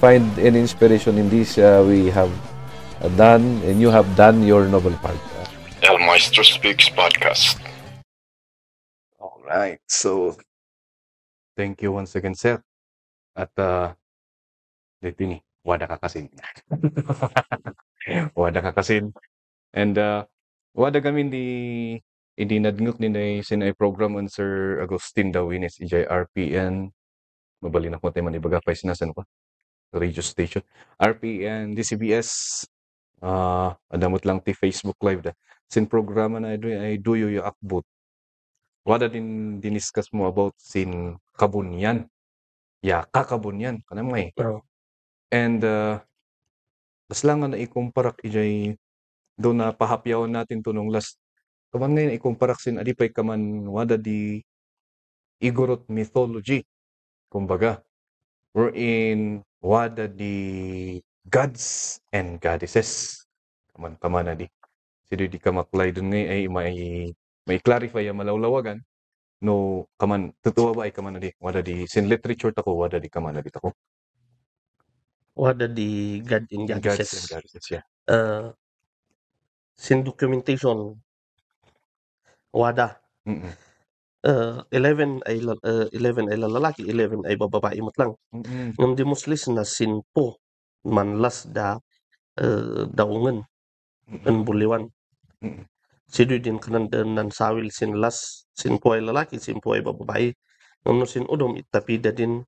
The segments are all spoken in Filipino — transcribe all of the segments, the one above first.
find any inspiration in this, uh, we have uh, done, and you have done your noble part. El Maestro Speaks Podcast. Alright, so thank you once again, sir. At uh, dito ni, wada ka kasin. wada ka kasin. And uh, wada kami di idinadngok ni na sinay program on Sir Agustin Dawines, EJRPN. Mabalin ako tayo man ibaga pa sinasan ko. Radio station. RPN, DCBS, uh, adamot lang ti Facebook Live da. Sin programa na ay duyo yung akbot. Wada din diniscuss mo about sin kabunyan. Ya, kakabunyan. Kanang may. Oo. And uh, bas lang nga na ikumparak ijay do na pahapyaw natin to nung last kaman ngayon ikumparak sin adipay kaman wada di Igorot mythology. Kumbaga, we're in wada di gods and goddesses. Kaman kaman na di. Sino di ka maklay dun ngay ay may may clarify ya malawlawagan no kaman totoo ba ay kaman na di wada di sin literature tako wada di kaman na di tako Wada di God in gods and Goddesses. goddesses yeah Uh, sin documentation, wada. mm Uh, 11 ay la- uh, 11 ay lalaki, 11 ay bababae mat lang. mm Ngam di muslis na sinpo manlas da uh, daungan en buliwan. Mm. Sido din kanan dan nan sawil sin las sinpo ay lalaki, sinpo ay bababae. Ngam no sin udom itapida din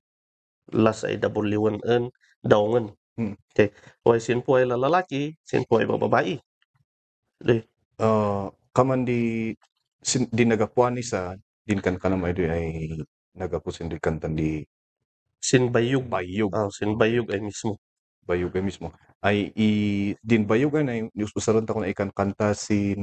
las ay da buliwan en daungan. Mm. Okay. Way sinpo ay lalaki, sinpo ay bababae. Di. uh, kaman di sin, di nagapuan ni sa din kan kanam ay di ay nagapusin di kantan di Sin bayug. bayog Ah, sin bayug ay mismo. bayog ay mismo ay i din bayog ay news usaron ta ko na ikan kanta sin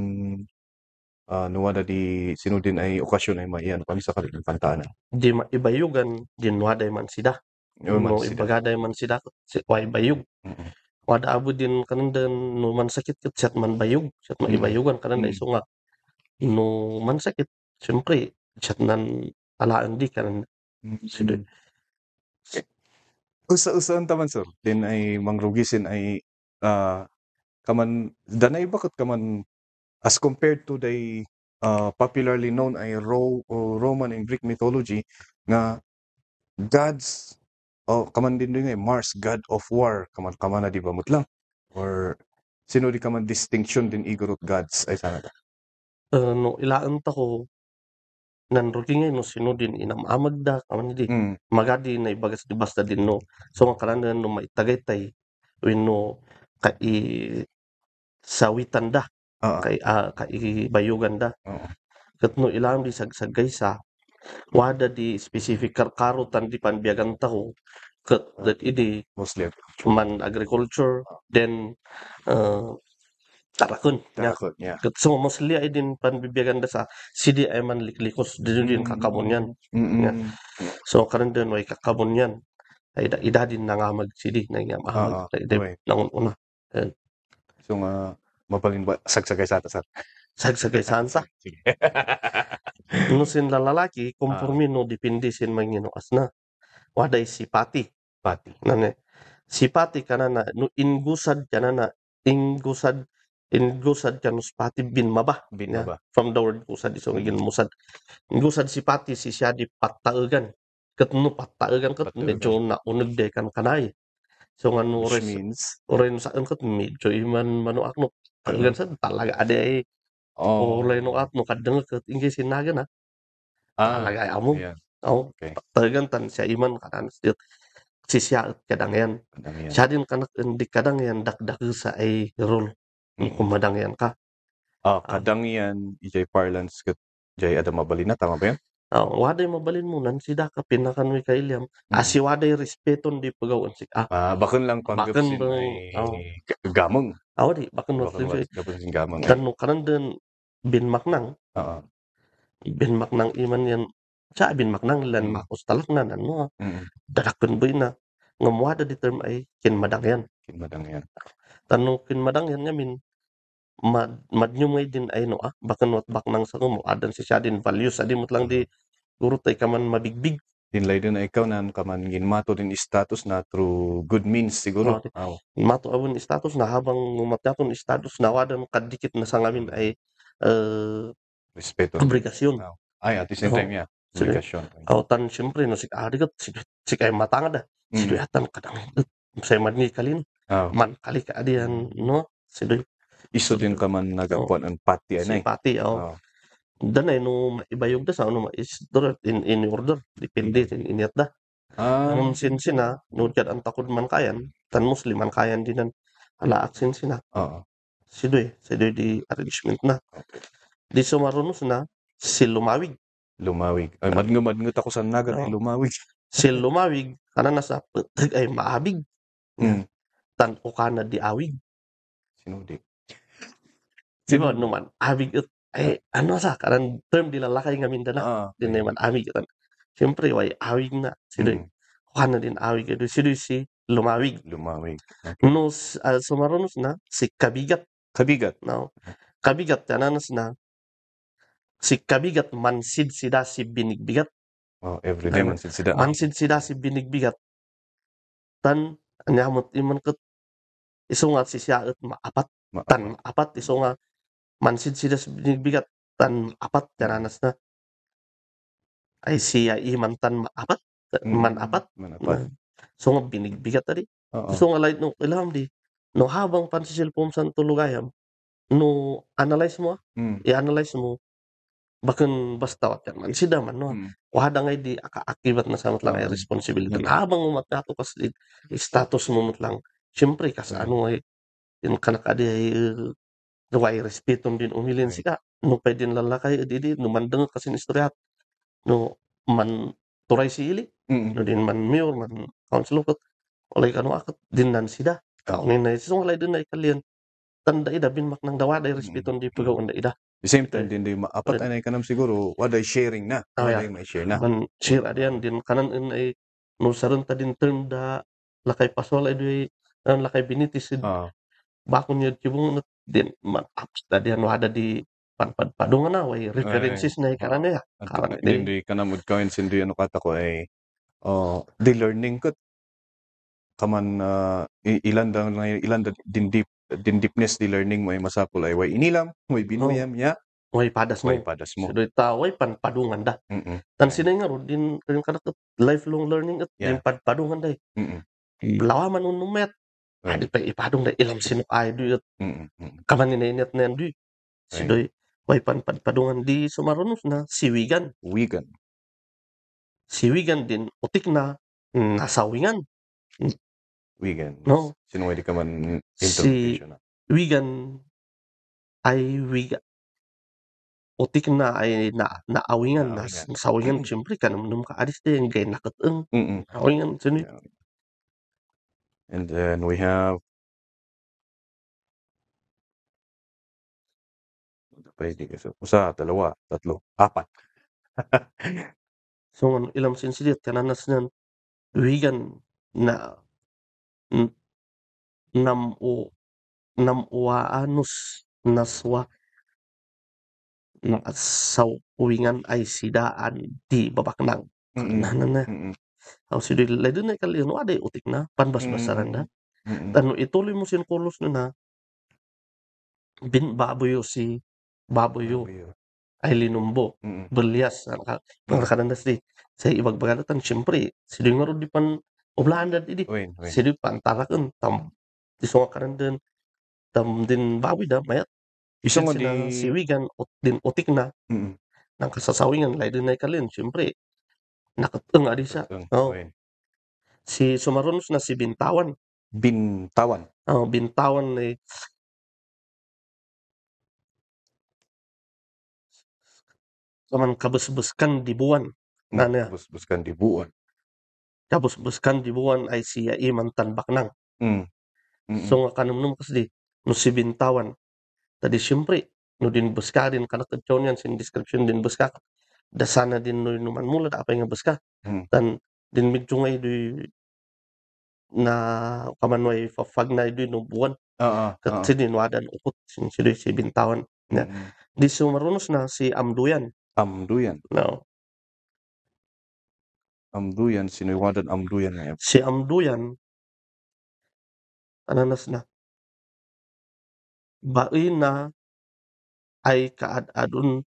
uh, nuwada di sino din ay okasyon ay maiyan kami sa kanilang kantaan Di ma ibayugan, din waday man sida. No ibagaday man sida, si way bayug. Mm-mm. Wada abo din kanan den no man sakit ket siyat man bayug, siyat man ibayugan kanan Mm. iso nga. No man sakit, siyempre siyat nan alaan di Sino- Mm. Usa-usaan taman sir. Din ay mangrugisin ay ah, kaman danay bakit kaman as compared to the uh, popularly known ay Ro, o Roman and Greek mythology nga gods o kaman din din ay Mars god of war kaman kaman na di ba mutlang or sino di kaman distinction din igorot gods ay sana ta Uh, no ilaan ta ko no sino din inamamag da kaman di. mm. Magadi na ibagas di basta din no. So nga no maitagaytay wenno kai sawitan da ah kay ah, kai bayugan da. oo. Kat no ilam di sagsagay sa wada di specific kar karutan di panbiyagan taho kat that idi mostly man agriculture then uh, nya Takot, yeah. kat so mostly ay din panbibiyagan da sa sidi ay man liklikos. Din din kakabon yan. Mm-mm. Yeah. so karon din way kakabon yan. Ay da ida din nangamag sidi na nga Ah, ah, ida nangun una. So nga mapalin ba? Sagsagay sa atas sagsagay sansa Sige. no sin lalaki conforme no depende sin manginuas na. Waday sipati Pati. nane sipati kanana no ingusad kanana ingusad ingusad kanus pati bin mabah Bin Yeah. ba? from the word kusad iso nga musad ingusad sipati si siya di pataegan ket no pataegan ket Pataegan. medyo nauneg de kan kanay so nga no Which res means? oray no saan ket medyo iman manuak no taegan sa talaga ade ay oh, oray no at no kadeng ket ingge sinaga na ah, talaga amo yeah, oh okay. pataegan tan siya iman kanan still. Si siya kadang yan Kadang yan. siya din kanak di kadang yan dakdak sa ay role Mm. kumadang yan ka Ah, kadang yan ijay parlance kat jay ada mabalina tama ba yan? Ah, waday mabalin mo nan si Daka pinakan mi kay Liam. Ah, si waday respeton di pagawan si ah. Ah, bakun lang Bakun conduct sin ba- oh. ga- gamong. Awa di bakun mo Bakun sin gamong. kan no kanan den bin maknang Oo. bin maknang iman yan sa bin maknang lan Mm. makos talak na nan mo Mm. dadakon boy na ngamwada di term ay kin madang yan. Kinmadang yan. Tanong kin madang yan ngamin mad madnyum ngay din ay no ah bakan wat baknang sa mo adan si siya din values adi mo lang di guro tay kaman mabigbig Dinlay din na ikaw na kaman ginmato din status na through good means siguro. Oh, mato abon status na habang umatyaton status na wadan kadikit na sa ngamin ay eh, respeto. obligasyon. Aw. Ay, at the same time, yeah. Obligasyon. Kautan siyempre no si arigat si si kay matangad ah. Si Mm. atan kadang say madni kalin Aw. man kali ka adiyan no si doy Iso din ka man nagapuan ang pati anay. pati oh. Aw. Danay no maibayog da sa ano is in in order depende in inyat da. Ah, Ang sin sina no kad ang takod man kayan tan muslim man kayan dinan ala aksin sina oo. si doy si doy di arrangement na. Di sumarunos na si lumawig Lumawig. Ay, madngo-madngot ako sa nagat Oo. ay lumawig. si lumawig kana nasa ay maabig Mm. tan o kana di awig Sinudi. Di ba naman abig it ay ano sa? Karan term di lalakay nga Mindanao Ah. di naman awig it siyempre way awig na. Si doy Mm. o kana din awig ito si doy si lumawig. Lumawig. no s- ah, sumarunos na si kabigat. Kabigat. no? Kabigat kananas na si kabigat mansid sida si binigbigat. Oh, everyday Ano, man sin sida. mansid sida si binigbigat. Tan anyamot iman ket iso nga si siya et maapat. Ma- tan apat iso mansid sida si binigbigat tan apat kananas na ay siya iman tan maapat Mm. man apat Man apat. so nga binigbigat tadi Oo. so nga light no ilham di no habang pansisilpom san tulugayam no analyze mo Mm. i-analyze mo bakun basta wat yan man sida man no Mm. wada ngay di aka-akibat na sa matlang ay responsibility Mm. habang umatyato ka sa status mo matlang syempre kas Mm. ano ay yung kanakadi ay way respeton din umilin Right. sika no pwede lalakay di di no mandang kasi ni istoryat no man turay si ili Mm. no din man mayor man council ko walay kanu akat din nan sida Oo. isong walay din na ikalian tanda ida bin mak nang dawa day respeton di pagaw anda ida The same time din di maapat Right. anay kanam siguro waday sharing na. Oh, yeah. Waday may share na. man share adian din kanan in ay no saron ta din term da lakay pasol ay doy ang lakay binitis id Ah. bakon yun kibong nat din man apps da diyan wada di panpadpadungan na way references na ikaran ya? Ato, Karan din di kanam ud kawin sin di ano kata ko ay oh, di learning ko kaman i- ilan da ilan da din deep din deepness di learning mo ay masapol ay way inilam, way binuyam ya, way padas mo way padas mo. so ta way panpadungan da tan sinay nga din rin ket lifelong learning at din padpadungan Mm. lawaman un numet Right. adi pa ipadung da ilam sino ay doy at Mm. Mm. kaman ni net na doy si doy way panpadpadungan di sumarunos na siwigan Wigan. siwigan din utik na nasawingan Wigan. No. Sino way di ka man Si- interpretation na. wigan ay wiga utik na ay na naawingan na nasawingan siyempre kanamnum ka adis din gay nakateng Mm. awingan sini. And then we have Pwede kasi. Usa, dalawa, tatlo, apat. so ano ilam sinsilit kananas nan wigan na nam o nam uaanus naswa na sawingan ay sidaan di babaknang Mm. na na na Mm. Aw si ledin na kali no aday utik na panbasbasaran na. Mm. ano ituloy mo sin kulos na na bin baboyo si baboyo ay linumbo Mm. belias naka nakakandas di. Sa ibag bagatan syempre si nga ro di pan oblahan da di. Wait, wait. si di pan tarakan tam di so karan din. Tam din baboy da mayat. Isa di... si wigan ut din utik na. Mm. nang kasasawingan lay din kalin syempre nakateng adi siya Oh. Wait. si sumarunos na si bintawan Bintawan. oh bintawan ni Kaman kabusbuskan dibuan. Ano ya? Busbuskan dibuan. Kabusbuskan dibuan ay siya iman tanbak nang. Mm. Mm. So nga kanumnum kasi di, no si bintawan. Tadi siyempre, no din buska din kanakadyon yan sin description din buska. Dasana din no numan mula da apay nga buska. Hmm. Tan din medyo ngay di na kamanway fafag na di no buwan. Ah, ah, ah. Kasi din wadan ukot sin si, si bintawan. Mm. Di sumarunos na si Amduyan. Amduyan. No. Amduyan, sino'y wadad Amduyan nga. Si Amduyan, ananas na, bae na ay kaad-adun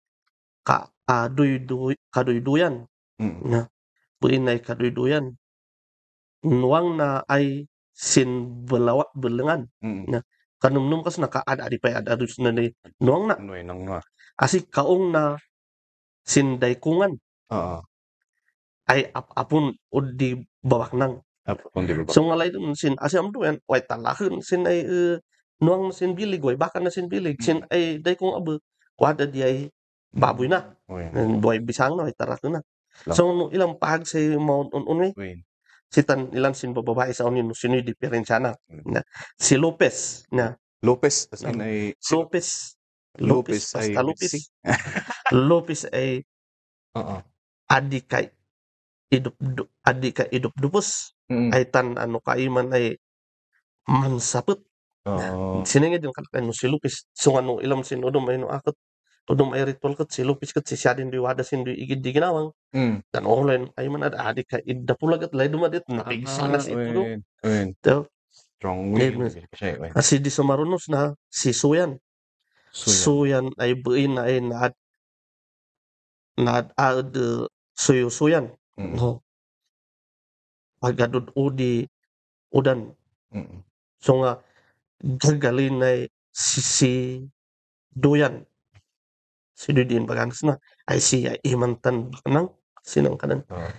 kaaduy-duy kaduyduyan Mm. na na ay kaduyduyan. Nuwang na ay sinbalawa belengan Mm. kanumnum kas na kaad adi pay ad-adus na ni nuwang na Noy nang nga. asik kaong na sindaykungan Oo. ay ap-apun udi babak nang Apo kung di ba ba? So nga lain sin asi amduyan way talahun sin ay eh, nuang sin bilig way baka na sin bilig sin ay day kong abe wada di ay baboy na Uy. boy bisang na tarak na. Lang. So ilang pahag sa mount on on Uy. sitan ilan sin bababae sa unin sino diferensya na. Na si Lopez na Lopez, as in ay Lopez Lopez Lopez ay Lopez Lopez ay Oo. adi kay idup du- adi kay idup dupos Mm. ay tan ano kaiman ay mansapet Oo. Siningid yung kalakay no si Lupis. So ano ilam sin udom ay no akot. Udom ay ritual kat si Lupis kat si siya din di wada sin di igid di ginawang. Mm. Dan online ay man ad adi ka idda pulag at lay dumadit na si Ah, ito. Uy. So, Strong Need will. Kasi, uy. asi di sumarunos na si Suyan. Suyan ay buin na ay naad naad ad uh, suyo suyan. Mm. No. Pagadud udi udan. Mm. So nga gagalin ay si, si Duyan. Si Dudin Baganas na ay siya imantan nang sinang kanan. Oo.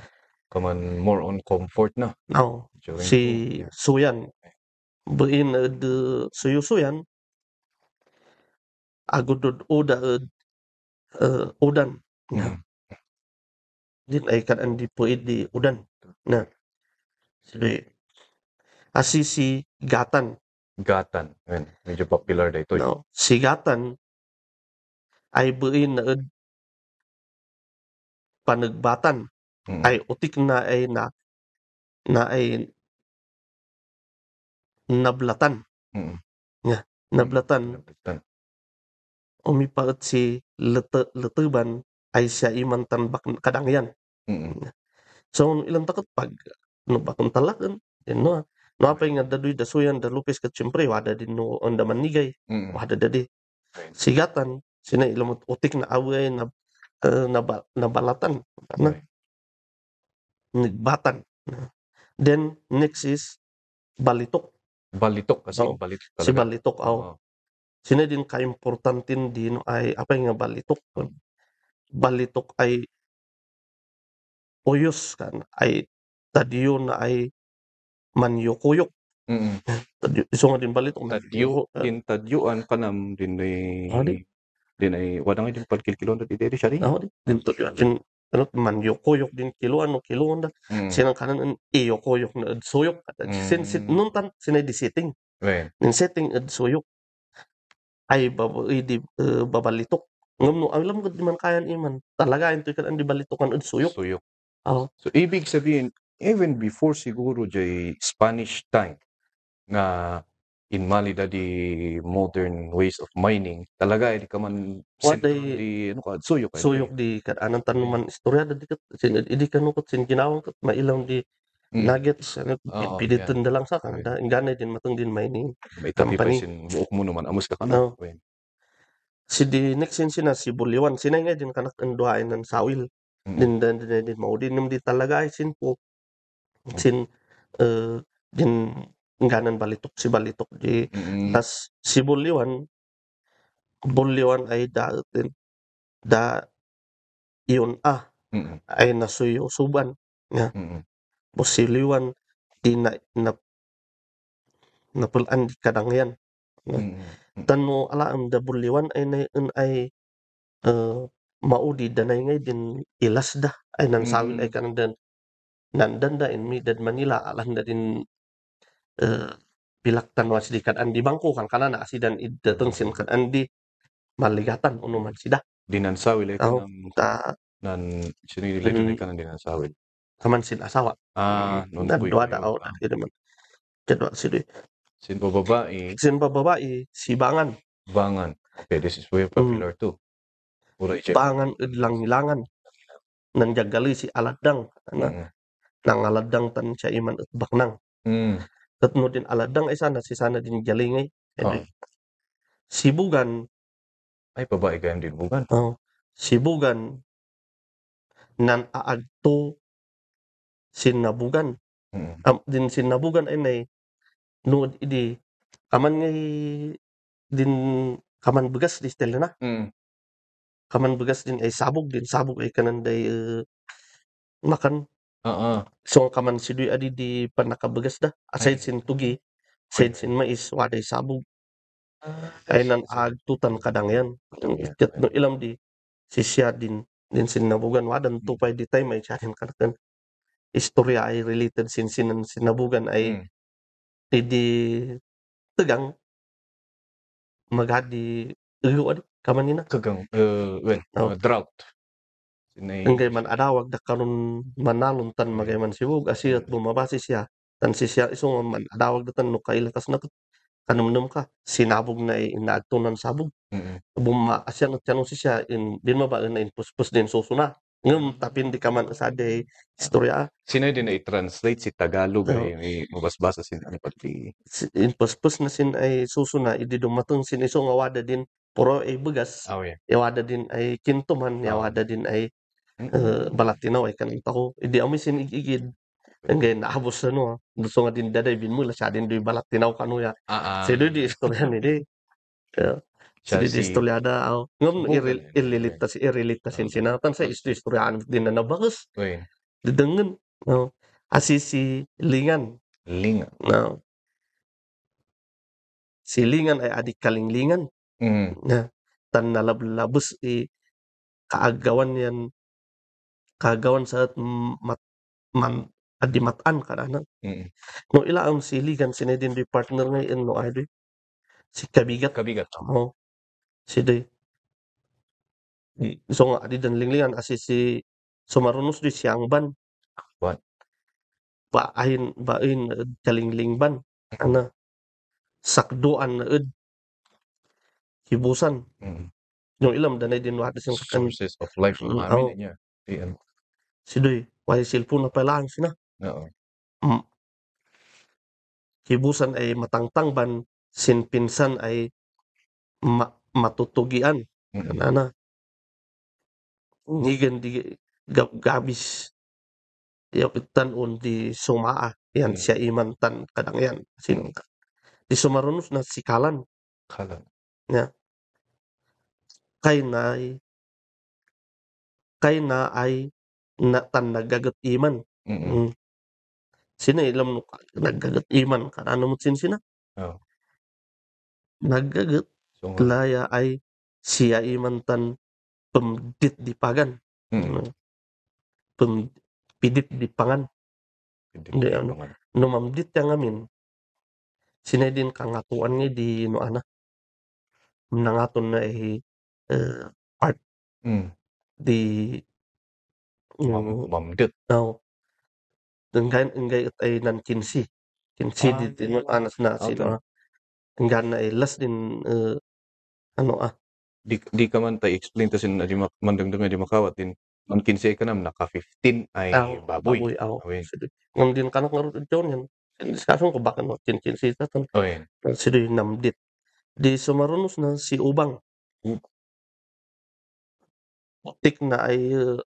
Kaman more on comfort na. Now, during si yeah. Suyan. Buin uh, de suyo Suyan. Agudud uda uh, udan. Mm. Din ay kan di po di udan. Na. Sige. Asi si Gatan. Gatan. Uy. Medyo popular da ito. eh. No, si Gatan ay na ud panagbatan Mm. ay utik na ay na na ay nablatan Mm. nablatan Nablatan. umipaot si lete, ay siya imantan bak kadangyan Mm. so ilang takot pag no bakon talakan din no no apa nga dadoy dasuyan da lupis kat siyempre wada din no onda manigay Mm. wada dadi sigatan sina ilang utik na away na uh, naba, nabalatan na Right. nagbatan then next is balitok Balitok kasi Oo. balitok si talaga. balitok aw Oo. sina din ka importantin din ay apa nga balitok balitok ay uyos kan ay tadyo na ay manyukuyok Mm. tadyo iso nga din balitok Tadyo, manyuko- kin tadyuan kanam din ay Ah, di. din ay wala nga din pagkilkilon na di diri siya rin. Ah, di din tadyo din ano manyukuyok din kiluan no kiluan da Mm. sinang kanan an iyokuyok na ed suyok sin sit Mm. nun tan sinay di sitting Right. nin setting ed suyok ay baba ay di eh, babalitok ngam no alam ko di man kayan iman talaga ito kan di balitokan ed suyok Suyok. Oo. So ibig sabihin even before siguro jay Spanish time nga in Mali da di modern ways of mining talaga ay di ka man What sentro di ano ka suyok ay suyok di kan anang tanuman istorya da di kat sin idi kan kat sin ginawang kat mailang di Mm. nuggets ano Oo, pilitan da lang sa kan da ingana din matong din mining may tabi pa company. sin buok mo naman amos ka Oo. kana. Well, si di next sin sina si Buliwan sinay nga din kanak ang duhain ng sawil Mm. din din din din mao din di talaga ay sin po sin eh din nganan balitok si balitok di Mm. tas si Buliwan Buliwan ay da din da iyon ah Mm. ay nasuyo suban Mm. Buliwan di na na napulan di kadang yan Mm. tan mo alaam da Buliwan ay na ay eh, maudi danay ngay din ilas da ay nansawil Mm. ay kanang dan nandan da in Midad Manila alam da din bilaktan was di kan andi bangko kan kana na asidan iddatong sin kan andi maligatan uno man sida Dinansawil ay Oo. kanang ta nan sinililito Mm. ay kanang dinansawil. kaman sin asawa Ah, non na po dua da out di naman kadwa sidi Sin po babae, sin pa babae sibangan bangan. Okay, this is very popular too. Pura i-check. bangan idlang ilangan nanjagali si aladang ana Mm. nangaladang tan siya iman at baknang. No din aladang ay sana si sana din jalingay. Oo. Edi, Sibugan, Ay, babae kayong din bugan. oh, sibugan nan aagto sinabugan. Mm. Am, din sinabugan ay nay nuod idi kaman ngay din kaman begas di stel na. Mm. Kaman begas din ay sabog din sabog ay kananday eh, makan Oo. So kaman si Dui adi di panakabagas da. Aside Ay. sin tugi, aside sin mais, waday sabog. Ay nan agtutan kadang yan. Yeah. Kat no ilam di si siya din din sin nabugan wadan tupay di tay may siya din kanakan. Istorya ay related sin sin sinabugan ay Mm. di tegang maghadi iyo adi kamanina. Kagang, uh, well, Oh. mga drought. Sinay, Enggay man adawag da karon manalon tan magay man sibug asiyat bumabasi siya. Tan si siya iso nga man adawag da tan no kailakas na kanumnum ka sinabog na inaagtunan sabog. Mm. Buma asya no tanong si siya in din ma ba na in puspus din susuna. Ngem tapin di ka man sa day istorya Sinay din na i-translate si Tagalog Oo. ay mabasbasa sin ano pati. in puspus na sin ay susuna idi dumatong sin iso nga wada din puro ay begas. Oh, yeah. Yawada din ay kintuman, Oo. yawada din ay Mm. uh, balatinaw ay kanang tako. Idi amoy sin igigid. Enggay naabos na no. Gusto nga din daday bin mo la siya din doy balatinaw kanu ya. Ah, ah. Si doy di istorya ni di. Siya si di istoryada aw. Ngam Subukan irel eh. irelita si irelita sin Oo. sinatan sa isto istoryaan din na nabagas. Wait, Didengen. No. Asi si Lingan. linga. No. Si Lingan ay adik kalinglingan. Mm. Na tan nalablabos i kaagawan yan kaagawan sa mm, mat, man adimatan ka na. Mm. No ilaam si Ligan sinedin di partner ngayon no ay di. Si Kabigat Kabigat. mo si di. So nga adi dan linglingan asi si sumarunos di siyang ban. Ban. Baahin bain kalinglingban. Ana sakduan na ed. Hibusan. Mm. Yung ilam danay din wada siyang kakan Sources of life. Mm, niya. Si cellphone na pala sina. Oo. Mm. Hibusan ay matangtang ban, sinpinsan ay ma- matutugian. Mm. Ana. Ngigan di gab gabis. Yapitan un di sumaa. Yan Mm. siya imantan kadang yan. Sin di sumarunos na sikalan. Kala. Kay na ay kay na ay na tan nagagat iman. Mm. Mm. Sina ilam no naggagat iman kanano mo sin sina. Oo. So, nga. laya ay siya imantan pemdit di pagan. Mm. Pem, pidit di pangan. Hindi ano. naman. No mamdit yang amin. Sina din kangatuan ni di no ana. Nangaton na eh, eh, Mm. di Mam, mm, mamdit. now enggan enggay ay nan kinsi. Kinsi Ah, di di no anas na Okay. sino. Enggan na ay las din eh, ano ah Di, di ka man tayo explain to sin adi mak- mandangdang adi makawat din. Man 15 ka nam naka 15 ay Aw, baboy. baboy aw. Awin. Sige. Ngam din kanak nga rin yun yan. Diskasyon ko baka no, kin kin si tatan. Awin. Sido yung namdit. Di sumarunos na si Ubang. Ub- Tik na ay uh,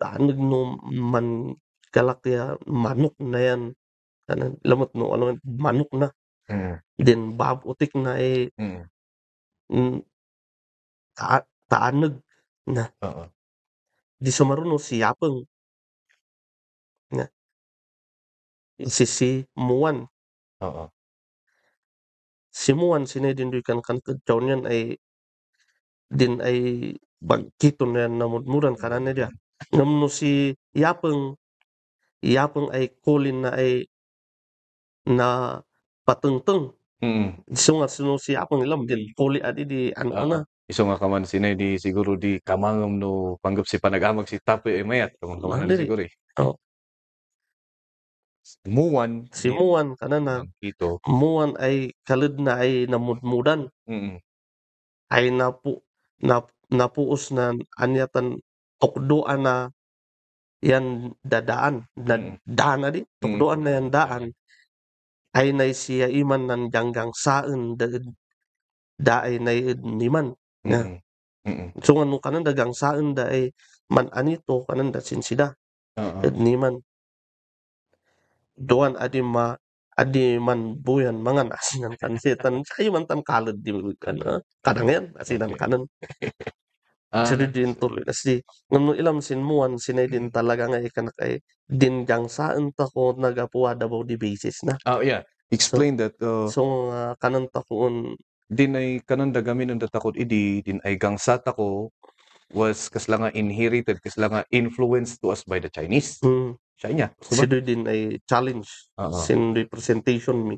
tanig no man kalakya manok na yan. Kanan, lamot no ano manok na. Mm. Then bab utik na ay Mm. mm, ta taanag na. Oo. Di sumarunos si Yapeng. Nga. Si si Muan. Oo. Si Muan sinedin doy kan kan kadyaw niyan ay din ay bagkito na yan namudmuran kanan na dia. Ngam no si Yapeng Yapeng ay kulin na ay na patungtung. Mm. So nga sino si Yapeng ilam din kuli adi di ano Oo. na. Iso nga kaman sinay di siguro di kamangam no panggap si panagamag si Tapoy ay mayat. Kamang kamahan Dili. siguro eh. Oo. Muwan. Si Muan kanan na. Ang kito. Muan ay kalid na ay namudmudan. Mm. Ay napu na napuos na anyatan tukdoan na yan dadaan. Na Mm. daan na di tukdoan na yan daan. Ay nay siya iman nan janggang saan da da ay nay niman. Nga. Mm. Mm. so nga nung kanan dagang saan da ay man anito kanan da sinsida ed niman. Doan adi ma adi man buyan mangan. Asinan kan setan kayo man tan kalad di kan ah, kadang yan asinan kanan Ah, Sino din tuloy na si ngano ilam sinmuan sinay din talaga nga ikan kay din jang saan ta ko nagapuwa daw di basis na Oh, yeah. Explain that. Uh, so nga kanan ta koon din ay kanan dagamin ang datakot idi din ay gangsata ko was kasla nga inherited kasla nga influenced to us by the Chinese. mm, Siya niya. Diba? din ay challenge Oo. sin representation mi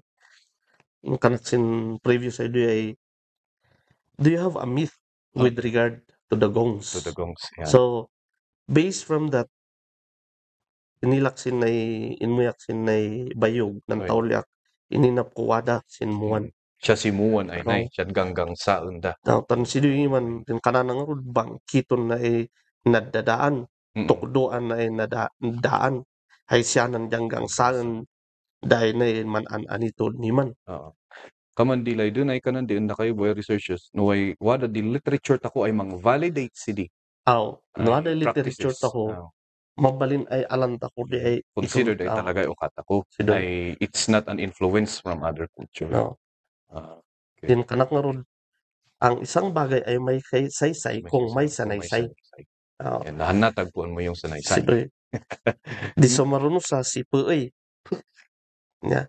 yung kanak sin previous ay ay do you have a myth with regard to the gongs To the gongs. Yeah. so based from that inilak sin nay inmuyak sin nay bayog ng Okay. taulyak ininap ko wada sin muan siya si Muan ay nay. Siya ganggang saon da. Now, tan sido man din kananang rod bangkiton na ay nadadaan, Mm. tukdoan na ay nada, daan, ay siya nan janggang saan dahil na ay man an anito niman. Oo. Kaman dilay dun ay kanan din na kayo boy researchers no ay wada di literature tako ay mang validate si di. Aw, no ada ay literature Oo. mabalin ay alam tako di ay considered ay aw, talaga ay ukata ko Sido. ay it's not an influence from other culture. no. Ah, Din kanak nga rod, ang isang bagay ay may saysay kung may sanaysay. Aw, Yan, nahanatagpuan mo yung sanaysay. sido eh. Di so marunong sa sipo ay. Nya.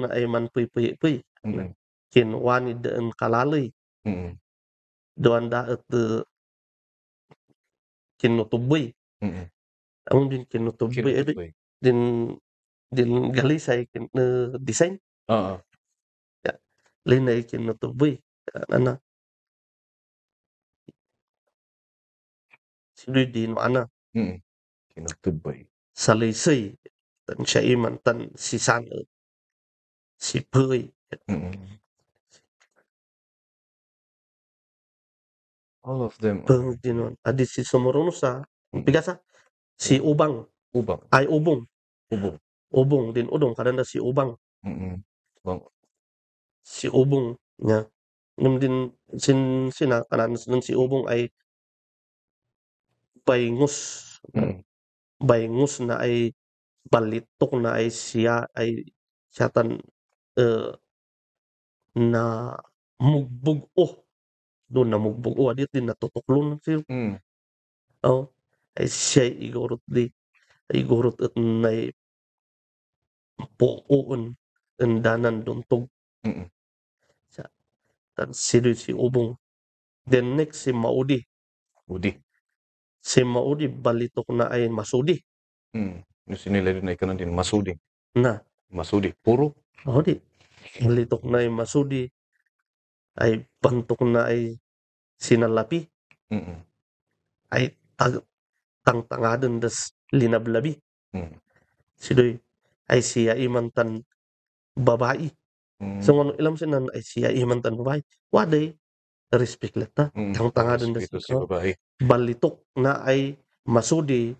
Na ay man puy puy puy. Mm, kin wani daan kalalay mm, doan da at uh, kinutuboy mm. ang din kinutuboy Kinutut edi boy. din din galisay kin uh, design Oo. linay kinutuboy ana sino din ana Mm. Kinutut boy. salaysay tan siya iman tan si san si puy Mm. All of them. Pang dinon adi si sumuruno sa pigasa si ubang ubang. ay ubong Ubong. ubong din udong kadanda si ubang Mm. Bang. si Ubong niya. Nung din sin sina. Kanan nun si Ubong ay bayngus Mm. bayngus na ay balitok na ay siya ay siyatan eh, na mugbog o doon na mugbog o adit din natutuklon siya Mm. oh ay siya igurot di igurot at nay puon ang danan duntog Mm. tan si si Ubong then next si Maudi Udi. si Maudi balitok na ay masudi Mm. Yung sinila din ay kanan din masudi. na Masudi. Puro. Maudi balitok na ay masudi ay bantok na ay sinalapi Mm. ay tag tangtangadan das linablabi Mm. sidoy ay siya imantan babae Mm. so ano ilam sinan ay siya imantan babae waday respect lata Mm. tangtangadan das si babae. balitok na ay masudi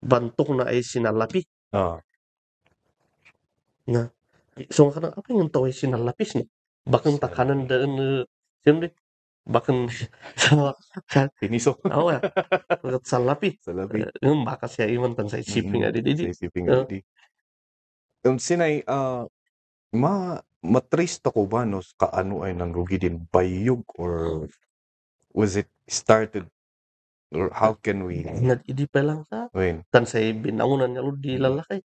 bantok na ay sinalapi Ah. So kadang apa yung taway sinalapis no? Bakın takanan daan uh, siyempre bakın Piniso. oh ya. Pagkat sa lapi Sa labi. yung baka siya iman tan sa isipin nga di di. Sa isipin Oo. nga di. Um, sinay, ah, ma, matrace ko ba no, kaano ay nangrugi din? Bayog or was it started? Or how can we na idi pa lang sa when tan sa binangunan nga di lalaki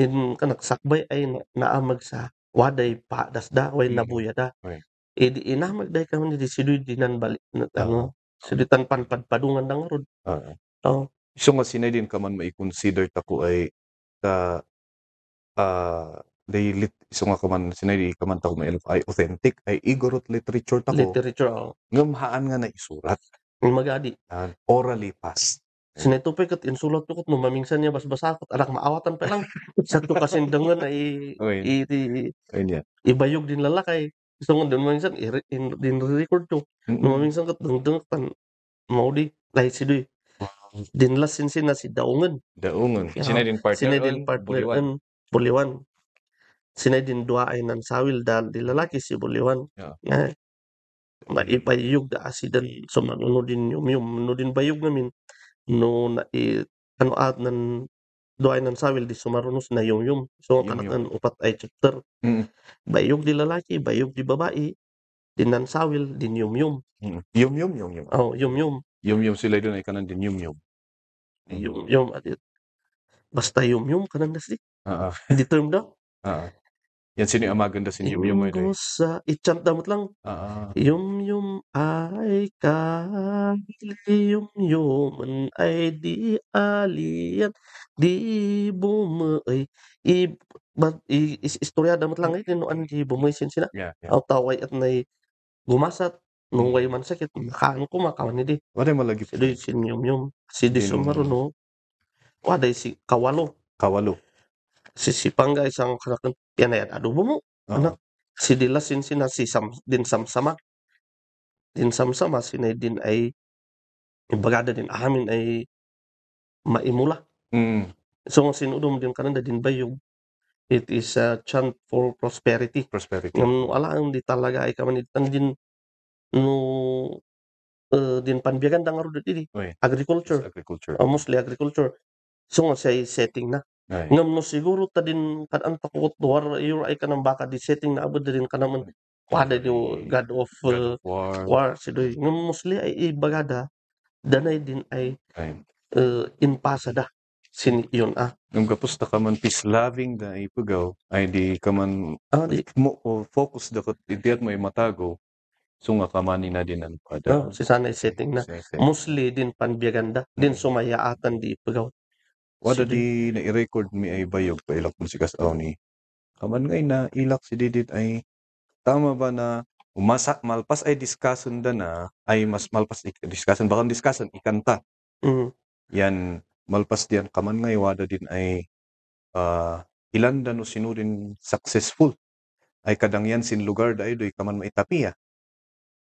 din kanak sakbay ay na, naamag sa waday pa dasda way Mm. nabuya da. Okay. edi inamag day ka man di siduy dinan balik na ano sidutan panpadpadungan dang rod. Ah, oh so nga sinay din ka man mai-consider tako ay ta ah they lit so nga kaman sinay di ka man tako may ay authentic ay igorot literature tako literature oh ngamhaan nga na isurat magadi. Ah, orally passed Sinetupay kat insulat ko no mamingsan niya bas-basakot anak maawatan pa lang sa to kasindangan ay i, i, yan ibayog din lalakay gusto nga din mamingsan i, in, din record to no mamingsan kat dungdung tan mao di lahi si Doy. Dinlasin sina si Daungan. Daungon. Ya, Sina din partner Sina din partner Buliwan. an Buliwan. Sina din dua ay nan sawil dal di lalaki si Buliwan. Ya. Ya. Maipayug da asidan so manuno din yung yung no din bayog namin no na i, ano at nan dua ay nan sawil di sumarunos na yung yung so Yum-yum. kanatan upat ay chapter Mm. bayog di lalaki bayog di babae din nan sawil din yung yung Mm. Yum yum yum yum. oh yung yung Yum yum sila doon ay kanan din yum yum. yung yung basta yung yung kanan das di Ah, ah, di term daw ah. ah. Yan sino yung maganda si yum yum. Inggo sa ichant damot lang Ah, ah. Yum yum ay kali yum yum ay di alian di bumay i but i, is, istorya damat lang ay tinuan di bumay sin sina Yeah, yeah. aw taway at nay gumasat nung way man sakit makaan ko makawan ni di Wala mo lagi si di sin yum yum si di Din- sumaruno waday si kawalo kawalo. si si pangga isang kanakan yan ay adobo mo Ah, Anak. si Dilasin sina si Sam, din Samsama. Din Samsama sina din ay bagada din amin ay maimula. Mm, So ang sinudom din kananda din bayog. It is a chant for prosperity. prosperity. Ngam wala ang di talaga ay kamanitan din no eh, din panbiyagan dang aro diti Oy. agriculture. Agriculture. Uh, mostly agriculture. So nga siya setting na. Ay. Ngam no siguro ta din kan ang takot war yung ay kanang baka di setting na abot din kanaman. Wada di God of God uh, of War. war si Doy. Ngam mostly ay ibagada danay din ay Ay. uh, inpasada sin yun ah. Nung kapos na ka man peace loving da ipugaw ay di ka man Ah, di, mo o focus da ko idiyat mo matago so nga kamani na din ang pada. oh, si sana ay setting na. Sa- sa- Mostly din panbiyaganda. Din sumayaatan di ipagaw. Wada Si di na i-record mi ay bayog pa ilak mo si Kasaw ni. Kaman ngay na ilak si Didit ay tama ba na umasa malpas ay discussion da na ay mas malpas ik- discussion bakang discussion ikanta. Mm. Yan malpas diyan kaman ngay wada din ay ah, ilan da no sinurin successful ay kadang yan sin lugar da ay doy kaman maitapiya.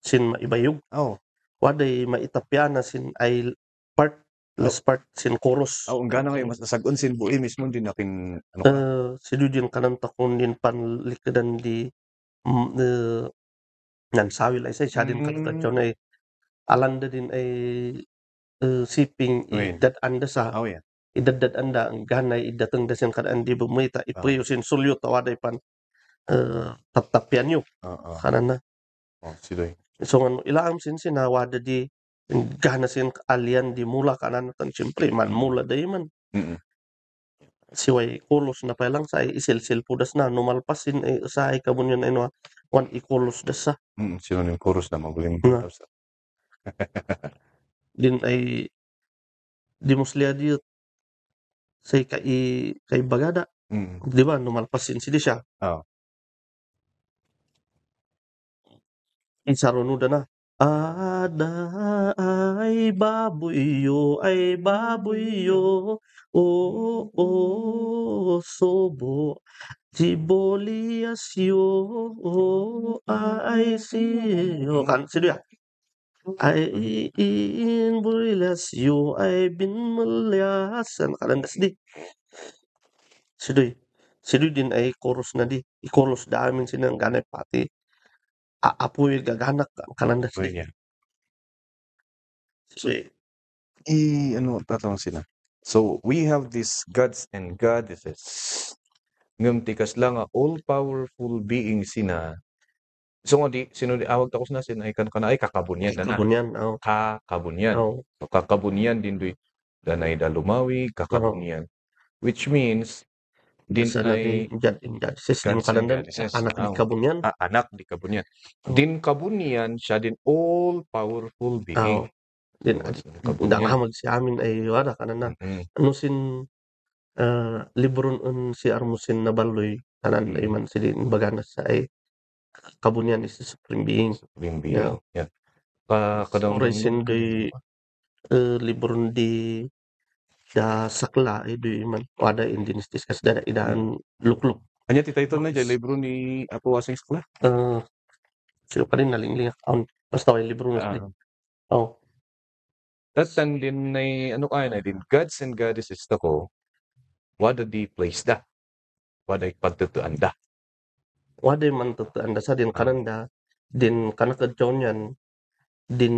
Sin maibayog. Oh, Waday maitapya na sin ay part last part sin chorus. oh ang gana ngay mas nasagon sin buhi mismo din nakin ano ka? Uh, si din kananta kun din panlikadan di mm, uh, nan sawil ay say siya din Mm. kananta John ay alanda din ay uh, siping Uy. idad anda sa Oh yeah. idadad anda ang ganay idatang dasin kadaan di bumita ipuyo sin sulyo tawaday pan uh, taptapyan nyo Oo. kanan na Oh, si Doy. so ano ilaam sin sinawada di gana sin alian di mula kanan tan siyempre man mula day man Mm-mm. siway kulos na pa lang sa isil-sil pudas na numalpasin ay sa ay kabunyan ay no wan ikulos das sa Mm, sino yung chorus na magaling. Na. din ay di musliya di say kay kay bagada Mm. di ba numalpasin si di siya Oo. isarunuda na ada ay babuyo ay babuyo o o sobo Siboliasyo ay siyo kan si dia ay inbulasyo ay binmalyasan kalandas di. Si Doy si Doy din ay chorus na di. I-chorus da amin sinang ganay pati aapoy gaganak kalandas Uy, di yeah. si Eh, ano, tatawag sila. So, we have these gods and goddesses. Ngam tikas lang nga, all-powerful being sina. So, nga di, sino di, awag takos na sina, ay kan kana, ay kakabunyan na na. kabunyan oh Kakabunyan. oh So, kakabunyan din doy. Danay da lumawi, kakabunyan. Which means, din sa ay, natin jad in judges din Gods and kalandan goddesses. anak Oh. ni kabunyan ah, anak di kabunyan. Oh. Din kabunyan, siya din all-powerful being. oh din So, Dang hamag si amin ay wala ka na na. Mm. Ano sin ah, libron un si Armusin na baloy tanan Mm. ay man si din bagana sa ay kabunyan is the supreme being. Supreme being. Yeah. Yeah. Ka kadang Oray sin di uh, libron di da sakla ay di man wada indinistis kas da idaan lukluk. Anya ti title na dyan, libro ni Apo Wasing Skula. Uh, sino pa rin nalingling account. Basta ay libro na Ah, uh, Oh. Tatan din nay ano kaya na din gods and goddesses tako. Wada di place da. Wada pagtutuan da. Waday man tutuan da sa din kananda din kanakadyaw niyan din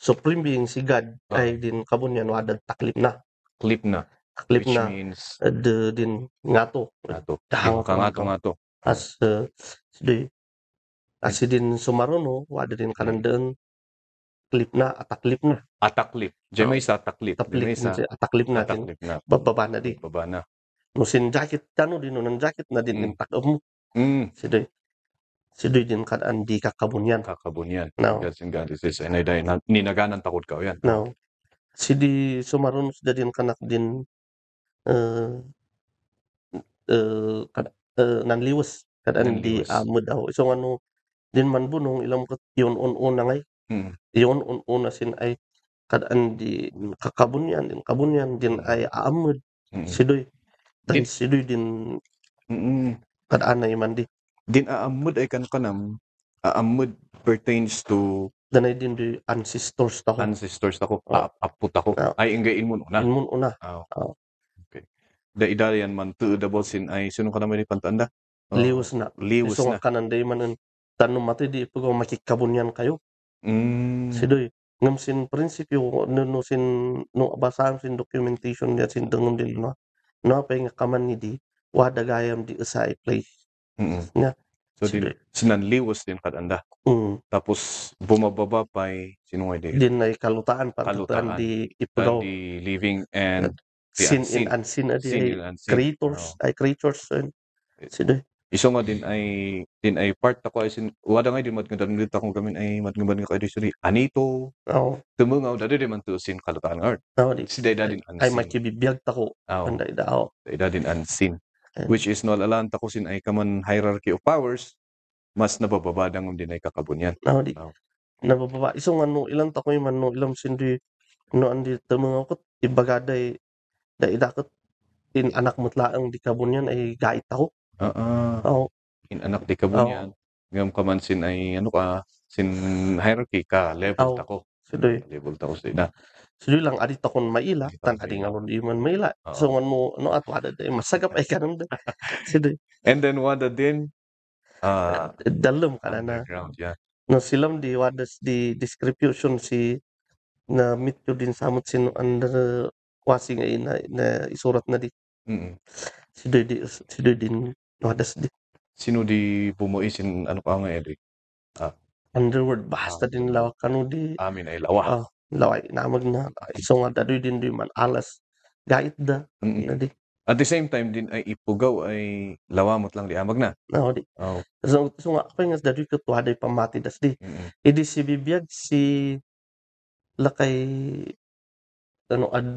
supreme being si God Ah. ay din kabun yan wada taklip na. Clip na. Taklip which na means uh, de din ngato ato. Dahang Ka nga to nga to. as uh, di as din sumaruno wada din kanandaan klip na ataklip na Ataklip. Diyan may isa ataklip. Diyan taklip may isa ataklip na din ataklip na. bababa na di Baba na. no sin jacket tano din no ng jacket na din Mm. din takam mo Mm. si doy si doy din kadaan di kakabunyan Kakabunyan. no Gods and goddesses. Ay day na ninaganan takot ka yan. no si di sumaruno sa din kanak din uh, uh, kad, uh, nanliwas kadaan di Nanliwas. amo daw so ano din man bunong ilam kat yun un una ngay Mm. yun un una sin ay kadaan di kakabunyan din kabunyan din Mm. ay aamod Mm. sidoy Din- dan sidoy din Mm. kadaan na man di Din aamud ay kan kanam. Aamud pertains to danay din di ancestors ta ko ancestors ako. A- aput ako. Oh. Ay inggain mo na. inmun una Ah. Oh. Okay. Da idalian man to the sin ay sino ka naman ni pantanda? Oh, liwas na Liwas iso na. nga kanan day man tanong mati di po makikabunyan kayo Mm. sidoy ngam sin prinsipyo no, no sin no basahan sin documentation niya sin dangon din no no pa nga kaman ni di wada gayam di sa place Mm. Nga. So din sidoy sinanliwas din kadanda. mm. Tapos bumababa pa ay sino nga di? din ay kalutaan Kalutaan. pagtutan di ipagaw the living and the sin unseen. in unseen adi ay sin and unseen. creators Oh. ay creatures and sidoy Iso nga din ay din ay part ako ay sin wada nga din matngadan dito akong gamin ay matngaban nga kay suri anito oh tumungaw dadi di man to sin kalutaan art. no di Si dayda din ay unseen. makibibiyag tako anday dao dayda din unseen. Which is no alaan ta ko sin ay kaman hierarchy of powers mas nabababa dang din ay kakabunyan. no di Oh. nabababa iso nga no ilang takoy man no ilang sindi no andi tumungaw ko ibagaday da idakot in anak mutlaang di kabunyan ay gait ako ah. oh in anak di kabunyan. Ngam ka man sin ay ano ka sin hierarchy ka level Aw. tako. sidoy Level tako sa ina. sidoy lang adi takon maila tan adi maila. nga ron di man maila Oo. so ano ano ato ada day masagap ay kanon da And then wada din ah dalom kana na underground yeah. no silam di wadas di description si na mityo din samot sino under wasing ay na, na isurat na di Mm. sidoy di sidoy din wadas di Sino di bumui sin ano ka nga edi? underworld basta Ah, din lawak kanu di Amin ay lawa. ah, laway namag na iso nga dadoy din di man alas gait da Mm. na di At the same time din ay ipugaw ay lawamot lang di amag na. na di Oh. so, so nga ako nga dadoy ko tuwaday pamati das di Mm. idi si bibiyag si lakay ano ad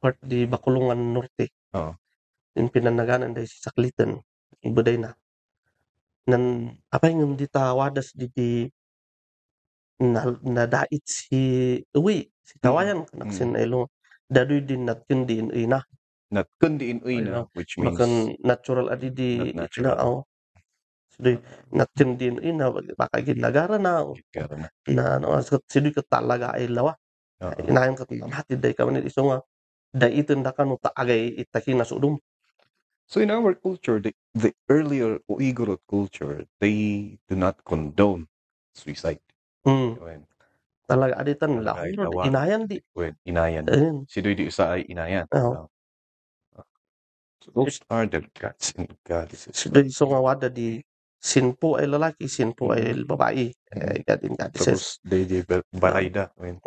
part di Bakulungan Norte Oo. yung pinanaganan dahil si Saklitan ibuday na nan apay ngam di tawadas di di na, nadait si uwi si kawayan kanak Mm. sin elo dadoy din natin din ina Nat kundi in uy na which means makan natural adi di na oh Sidoy, natin din ina baka ginagara na na. na ano as sidoy ka talaga ay lawa inayon ka mamati day ka man iso nga daitin da kanu taagay itaki na sudum So in our culture, the, the earlier Uyghur culture, they do not condone suicide. Hmm. Talaga adi tan Talaga ay lahor lawa. inayan di when inayan. ayun Si Dui di usa ay inayan. Oo. So those are the gods and goddesses. sidoy iso nga wada di sinpo ay lalaki sinpo ay babae ay gadin gadis Tapos they di barayda. When,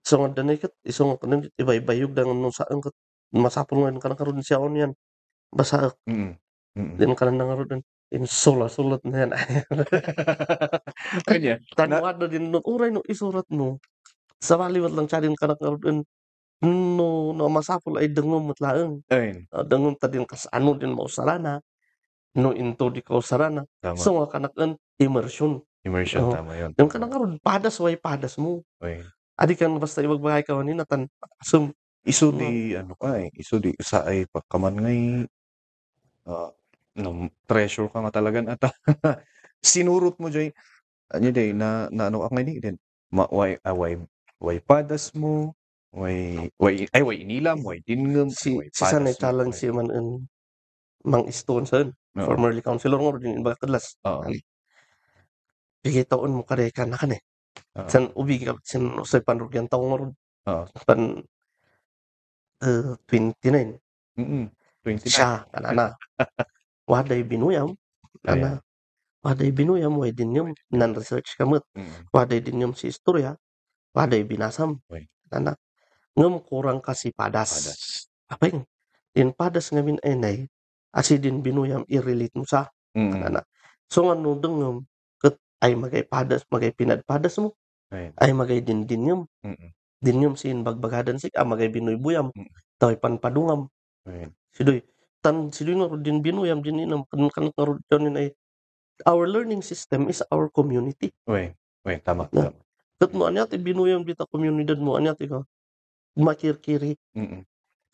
so nga danay kat iso nga kanang ibay-bayog dang nung saan kat masapol nga kanang karon siya on yan basa mm mm din kanang nangaron in sola sulat na yan Kanya. tanwad na din nun uray no isurat mo sa baliwat lang siya din karon no no masapol ay dangom matlaeng Ayun. uh, dangom ta din kas ano din mo sarana no into di ko sarana Tama. so nga kanakan immersion Immersion. Oo. Tama yun. yung karon padas way padas mo Ayun. adi kan basta ibagbagay ka ni natan asum Iso di, ano ka eh, iso di, usa ay pagkaman ngay, ah, no, treasure ka nga talaga ata. Sinurot mo, Jay, ano day, na, na ano ka ngay din, ma way ah, way padas mo, way way ay way inilam, way dingem, Si way si padas mo, way si man en Mang Stone sa Oo. formerly councilor nga din baga kadlas. Oo. Sige taon mo kare ka na kani. Oo. San ubi ka sin usay panrugyan taon nga ron. Oo. Pan uh, 29 Mm. 29. siya kanana. Binuyam ana. Waday binuyam way din yung nan research kamot. Mm. Waday din yung si istorya. Waday binasam. Way. Kanana. Ngem kurang kasi padas. Padas. Apeng. Din padas nga min enay asi din binuyam i-relate mo sa Mm. kanana. So nga no dengem ket ay magay padas magay pinadpadas mo Right. ay magay din dinyam Mm. dinyam sin bagbagadan sik ah magay binoy buyam Mm. taway panpadungam Right. sidoy tan sidoy nga ro din binuyam din inam kan kan nga ro din ay our learning system is our community Way. Way tama. Na. tama. ket mo anyat binuyam dita komunidad mo anyat ka makirkiri Mm.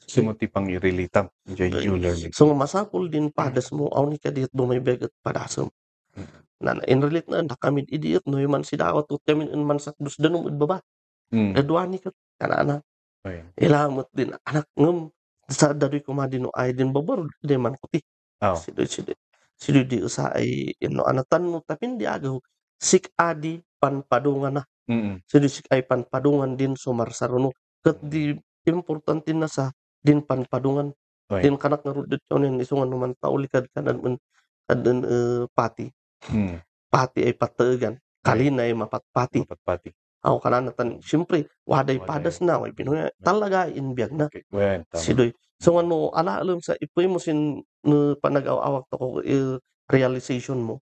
Sumuti pang i-relate enjoy you learning. so nga masapul din padas mo aw ni kadit dumay beget padasem Mm. na in relate na na kami idiot no man si dawat ut kami in man sakdus danum ud baba Mm. dadwani ket kanana Way. ilamot din anak ngem sa dari ko madino ay din babor di man kuti Oh. sido sido sido di usa ay ino anatan no tapin di agaw sik adi panpadungan na Mm. sik ay panpadungan din sumarsaruno ket di importante na sa din panpadungan Right. din kanak nga rudit yonen isungan naman taulikad kanan man kadan eh, pati Mm. pati ay pategan kalina ay mapatpati Mapatpati. Aw kananatan syempre waday Waday. padas na way pinuya talaga inbiyag na sidoy so ano ala alam sa ipoy mo sin no, panag-awak to ko realization mo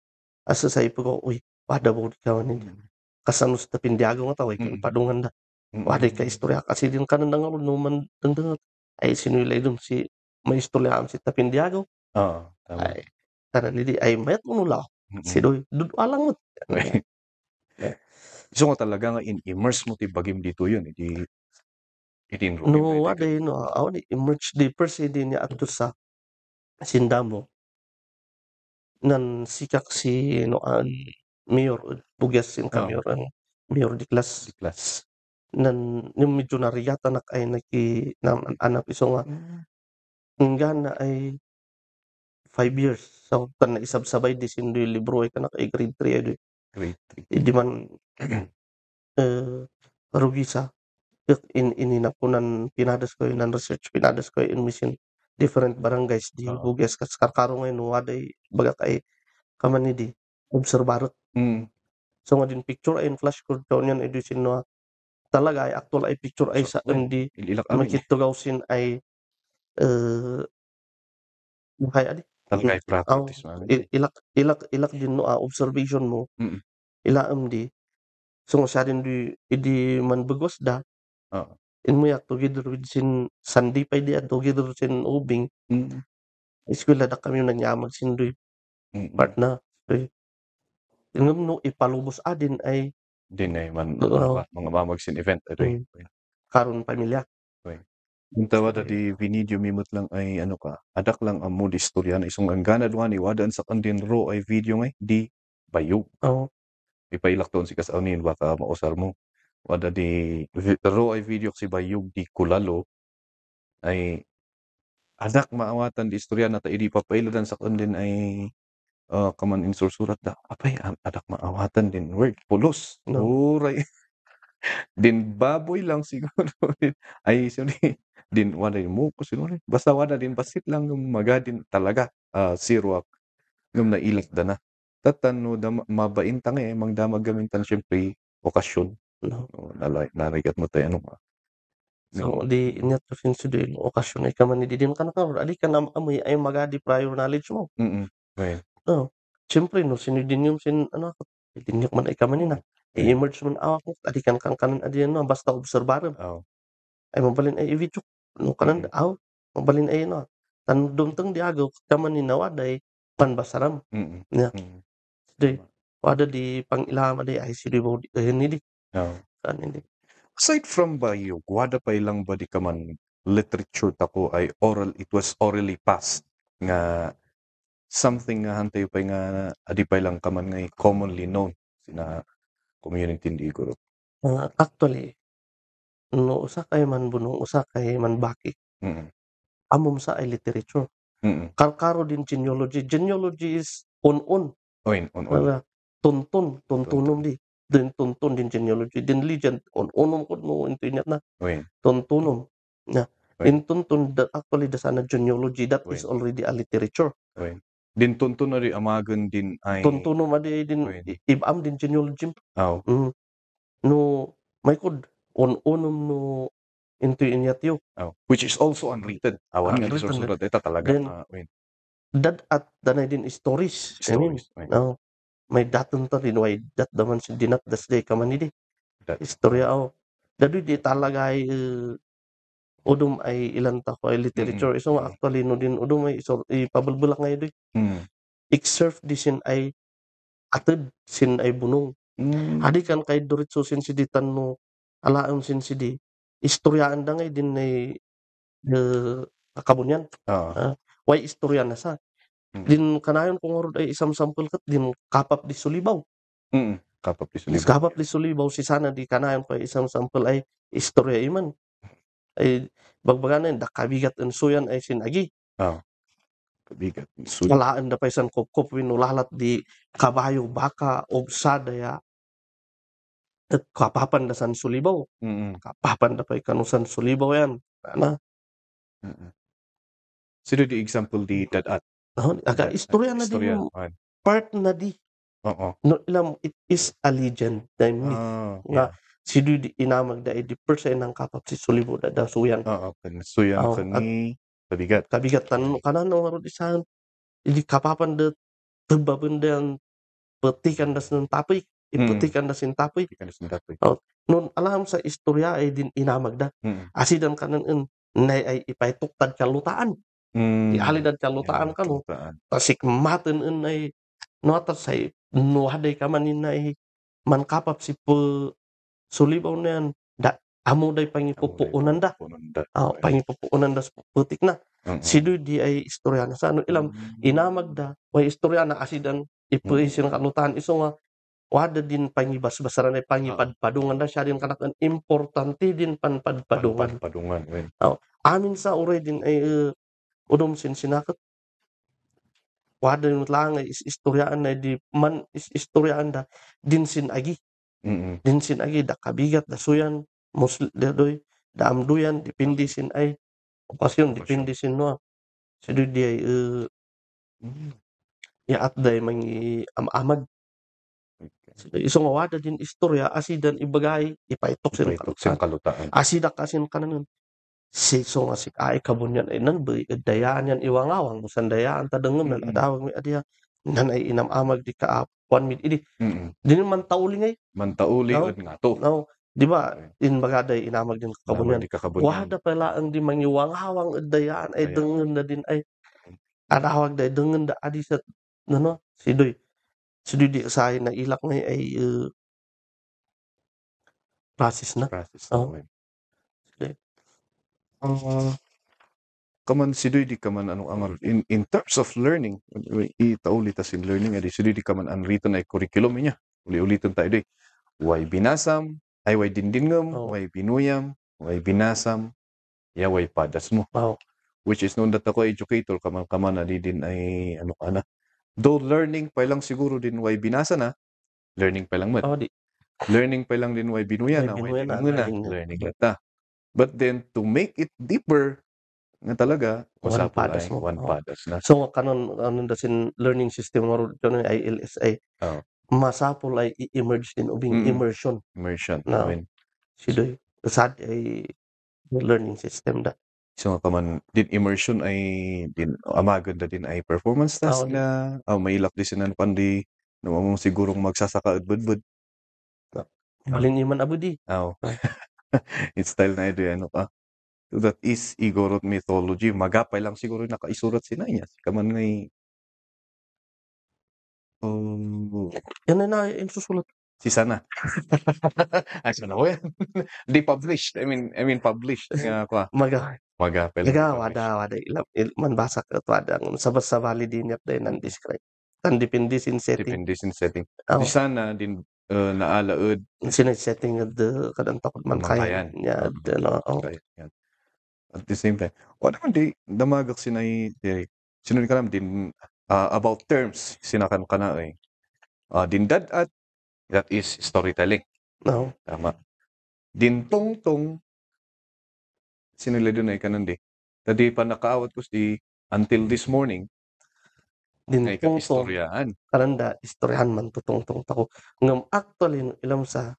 asa sa ipo ko uy wada mo di ka manin Mm. kasano sa tapindiago nga taway Mm. padungan da Mm. waday ka istorya kasi din kanan nga no man dangdang ay sinulay dum si may istorya am si tapindiago Oo. Tama. ay tanan ay mayat mo nula Mm. sidoy dud alang mo. Gusto ko talaga nga in-immerse mo ti bagim dito yun. Hindi itinro. no waday no aw di emerge di per se din niya adto sa sindamo nan sikak si no an mayor bugyas sin ka mayor an mayor di klas Di class. nan yung medyo nariyata nak ay naki nam anak iso nga nga na ay five years so tan na isab-sabay di sindoy libro ay kanak ay grade 3 ay di Grade 3. di man eh rugisa in ininapunan pinadas ko yun research pinadas ko in mission different barangays di Oo. bugyas kas karkaro ngayon waday baga kay kaman ni di obserbarot Mm. so nga din picture ay in flash code daw niyan ay di sino talaga ay actual ay picture ay sa Sakto. hindi Ililak amin. makitugaw sin ay eh buhay adi Talaga ay Aw, practice. man. i- ilak ilak ilak din no ah, observation mo Mm. ilaam di so din di idi man bagwas da Oo. in mo yak together with sin sandi pa di at together sin ubing Mm. eskwela da kami nagyamag sin doy Mm. part na doy ingam no ipalubos adin ay Din ay man Oo. mga, mga mamagsin event. Adoy. karon pamilya Yung tawad di video mimot lang ay ano ka, adak lang ang mood istorya na isong ang gana duwa ni wadan sa kandin ro ay video ngay di bayog. oh Ipailak doon si kasaunin baka mausar mo. Wada di vi- ro ay video si bayog di kulalo ay adak maawatan di istorya na ta idi papailadan sa kandin ay uh, kaman insursurat da apay adak maawatan din word pulos. No. Uray. din baboy lang siguro ay sorry din wala yung muko siguro basta wala din basit lang yung magadin talaga ah sirwak yung nailak da na tatan no da mabainta nga eh mang damag gamintan syempre okasyon no nalay narigat mo tayo ano so di inyat to sin sudoy no okasyon ay kaman ni didin ka na karon adi ka na amoy ay magadi prior knowledge mo. Mm right Siyempre no, sinidin yung sin ano ako, itinyak man ay kaman na. I-emerge man awak mo, adi kan kang kanan adi no, basta obserbaran. oh Ay mabalin ay i-video, no kanan aw, mabalin ay no. Tan dumteng di agaw, kaman ni nawaday, panbasaram. mm Yeah. mm Di, wada di pang ilama di ay sidi mo di, hindi, oh kan hindi. aside from bayog wada pa ilang ba di ka man literature tako ay oral it was orally passed nga something nga hantay pa nga adi pa ilang kaman nga commonly known sina community di group Ah, actually, no usa kay manbunong, usa kay manbaki, Mm. amom sa ay literature. Mm. Karkaro din genealogy. Genealogy is un-un. Oin, on, on. Wala. Tuntun, tuntunom Tuntun. di. Din tuntun din genealogy. Din legend, un-unom ko no into inyat na. Oin. Tuntunom. Na. Right. In tuntun, that actually the sana genealogy, that is Right. already a literature. Oin. Din tuntun na di amagan din ay Tuntunom adi din, Right. i- ibam din genealogy. aw. Mm. No, may kod, un-unom no into inyat yo. aw. Which is also unwritten. Awan nga Unwritten susulat ita talaga. Then, oin. That at danay din stories. Mean, Stories. Oin. no, may datun ta din, why that daman si dinat das day kamanidi. That- Istorya aw. Dadu di talaga ay uh, udum ay ilan ta ko ay literature. Iso nga actually no din udum ay iso ipabulbulak ngayon di. Mm. Excerpt di sin ay atid sin ay bunong. Mm. Adi kan kay duritso sin si ditan no alaon sin si di. Istoryaan da ngay din ay uh, kakabunyan. Ah. Why istorya na sa? Mm. Din kanayon kung orod ay isang sample kat din kapap di sulibaw. Mm. Kapap di sulibaw. kapap di sulibaw si sana di kanayon ay isang sample ay istorya iman. Ay bagbagan na dakabigat ang suyan ay sinagi. Kabigat. Sud. Walaan da pa isang kopkop winulalat di kabayo baka obsada ya. At kapapan da san sulibaw. Mm. Kapapan da pa ikanusan sulibaw yan. Ana. Sino di example di dadat? No, aga istorya na din Istorya. yung Oin. part na di. Oo. No, ilam it is a legend. I mean, Ah. Nga. yeah. si di inamag da di percent ng kapap si sulibaw da da suyan. Oo. Kansuyan Oo, kani kabigat. kabigat tan kanan no harus isahan idi kapapan de tebaben dan petikan das ng tapoy Mm. ipetikan das in tapoy Di ka na sindatoy. nun alam sa istorya ay din inamag da Mm. asidan kanan en nay ay ipaytuktad kalutaan Mm. ihalidad kalutaan Yeah, ka no kalutaan. tasik maten en ay no atas say no haday ka manin ay man kapap si pe sulibaw na yan da amo day pangipupuunan da ah pangipupuunan da putik na Mm. si di ay istorya na sa ano ilam Mm. inamag da way istorya na asidan ipuisin kalutan iso nga wada din pangibas-basaran ay pangipadpadungan da siya din kanakan importante din panpadpadungan Padungan. Oin. amin sa uray din ay uh, udom sin sinakat. Wada din lang is- istoryaan na di man is istoryaan da din sin agi. Mm. din sin agi da kabigat da suyan musl da doy da amduyan dipindi sin ay. Okasyon dipindi sin no si di ay uh, Mm. yaat day mangi am-amag. Iso nga wada din istorya asidan ibagay ipaitok sin kalutan kalutaan. asida kasin kanan si so nga si ay kabunyan ay nan bay dayaan yan iwangawang busan dayaan tadengem nan Mm. adawag mi adiya nan ay inam-amag di kaapuan mi idi Mm. din man tauli ngay Mantauli No? od nga to. no di ba in bagaday inamag din kabunyan Di kakabunyan. wada pala ang di mangiwangawang dayaan ay dengen na din ay adawag day dengen da adi sa no si doy si doy di sa na ilak ngay ay uh, process na Process na. Oin. Ah, kaman si di kaman ano ang in in terms of learning itauli ta sin learning adi si di kaman unwritten ay curriculum niya. Uli-ulitin tayo di way binasam ay way dindingam Oo. way binuyam way binasam ya way padas mo. Wow which is noon that ako educator kaman kaman adi din ay ano ka na though learning pa lang siguro din way binasa na learning pa lang man. Oh di. Learning pa lang din way binuya na, way binuya na, learning na. But then, to make it deeper, nga talaga, One padas ay mo. one Oo. padas na. So kanon ano da sin learning system mo ron ay ILSA. Oo. Masapol ay i-emerge din ubing Mm. immersion Immersion. No. I mean, sidoy. Sad ay learning system da. so nga kaman, din immersion ay, din, amagod na din ay performance task Oo, na, oh, may ilak din sinan pandi, no, mo sigurong magsasaka at budbud. Balin iman abudi. Aw. It's style na ito, ano ka. So that is Igorot mythology. Magapay lang siguro nakaisurat si. Si kaman ngay, um, Yan na na yung susulat. Si Sana. Ay, sana ko yan. Di published. I mean, I mean published. Nga ko. Maga. Maga. Maga published. wada wada ilam il, man basa ka to wada ang sabas sa valid din yap day nan describe. Tan depende sin setting. Depende sin setting. Oh, Di sana din uh, naalaod Sine-setting of the kadang takot man Kamangkayan. kaya niya Ah, the no oh, Right, yan. At the same time, wala man di damagak sinay di sinun ka naman din ah, about terms sinakan ka na eh. Ah, din dadat that is storytelling. no Tama. Din tongtong sinula doon ay kanan di. Tadi pa nakaawat ko si until this morning din ay tungtong kaistoryahan. karanda istoryahan man tutungtong tako ngam actually no ilam sa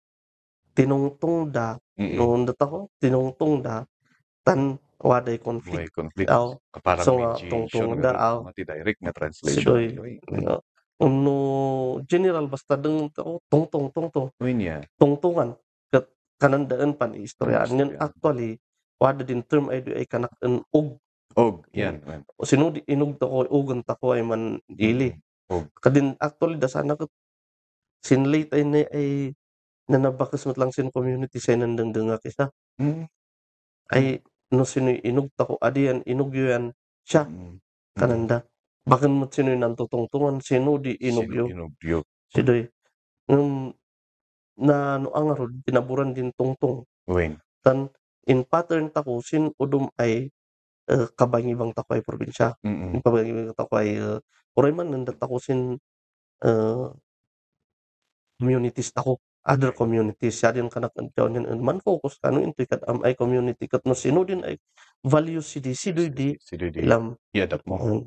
tinungtong da Mm-mm. noon da tako tinungtong da tan waday May conflict conflict. aw Parang So, nga, mediation tungtong da, aw. mati direct nga translation. Sidoy. Uy, no no general basta deng tako tungtong tungtong uy niya. tungtungan kat kanandaan pan istoryaan Istorya. actually wada din term ay ay kanak og Og, yan. man. o sino di inog ta ko ugon ta ko ay man dili Og. kadin actually da sana ko sinlate ay na ay nanabakas mo lang sin community sa nandang nga kisa Mm. ay no sino inog ta ko adi yan inog yan siya Mm. kananda bakan mo sino nan tutungtungan sino di inog yo Sino inugyo. sidoy ngam na no ang arod tinaburan din tungtong Uy. tan in pattern tako sin udum ay uh, kabangibang tako ay probinsya Mm-mm. in kabangibang tako ay uh, oray man nandat ako sin uh, communities tako other communities siya din kanak antaw yan man focus kanu into kat am ay community kat no sino din ay values si di si di ilam Iadap mo. um,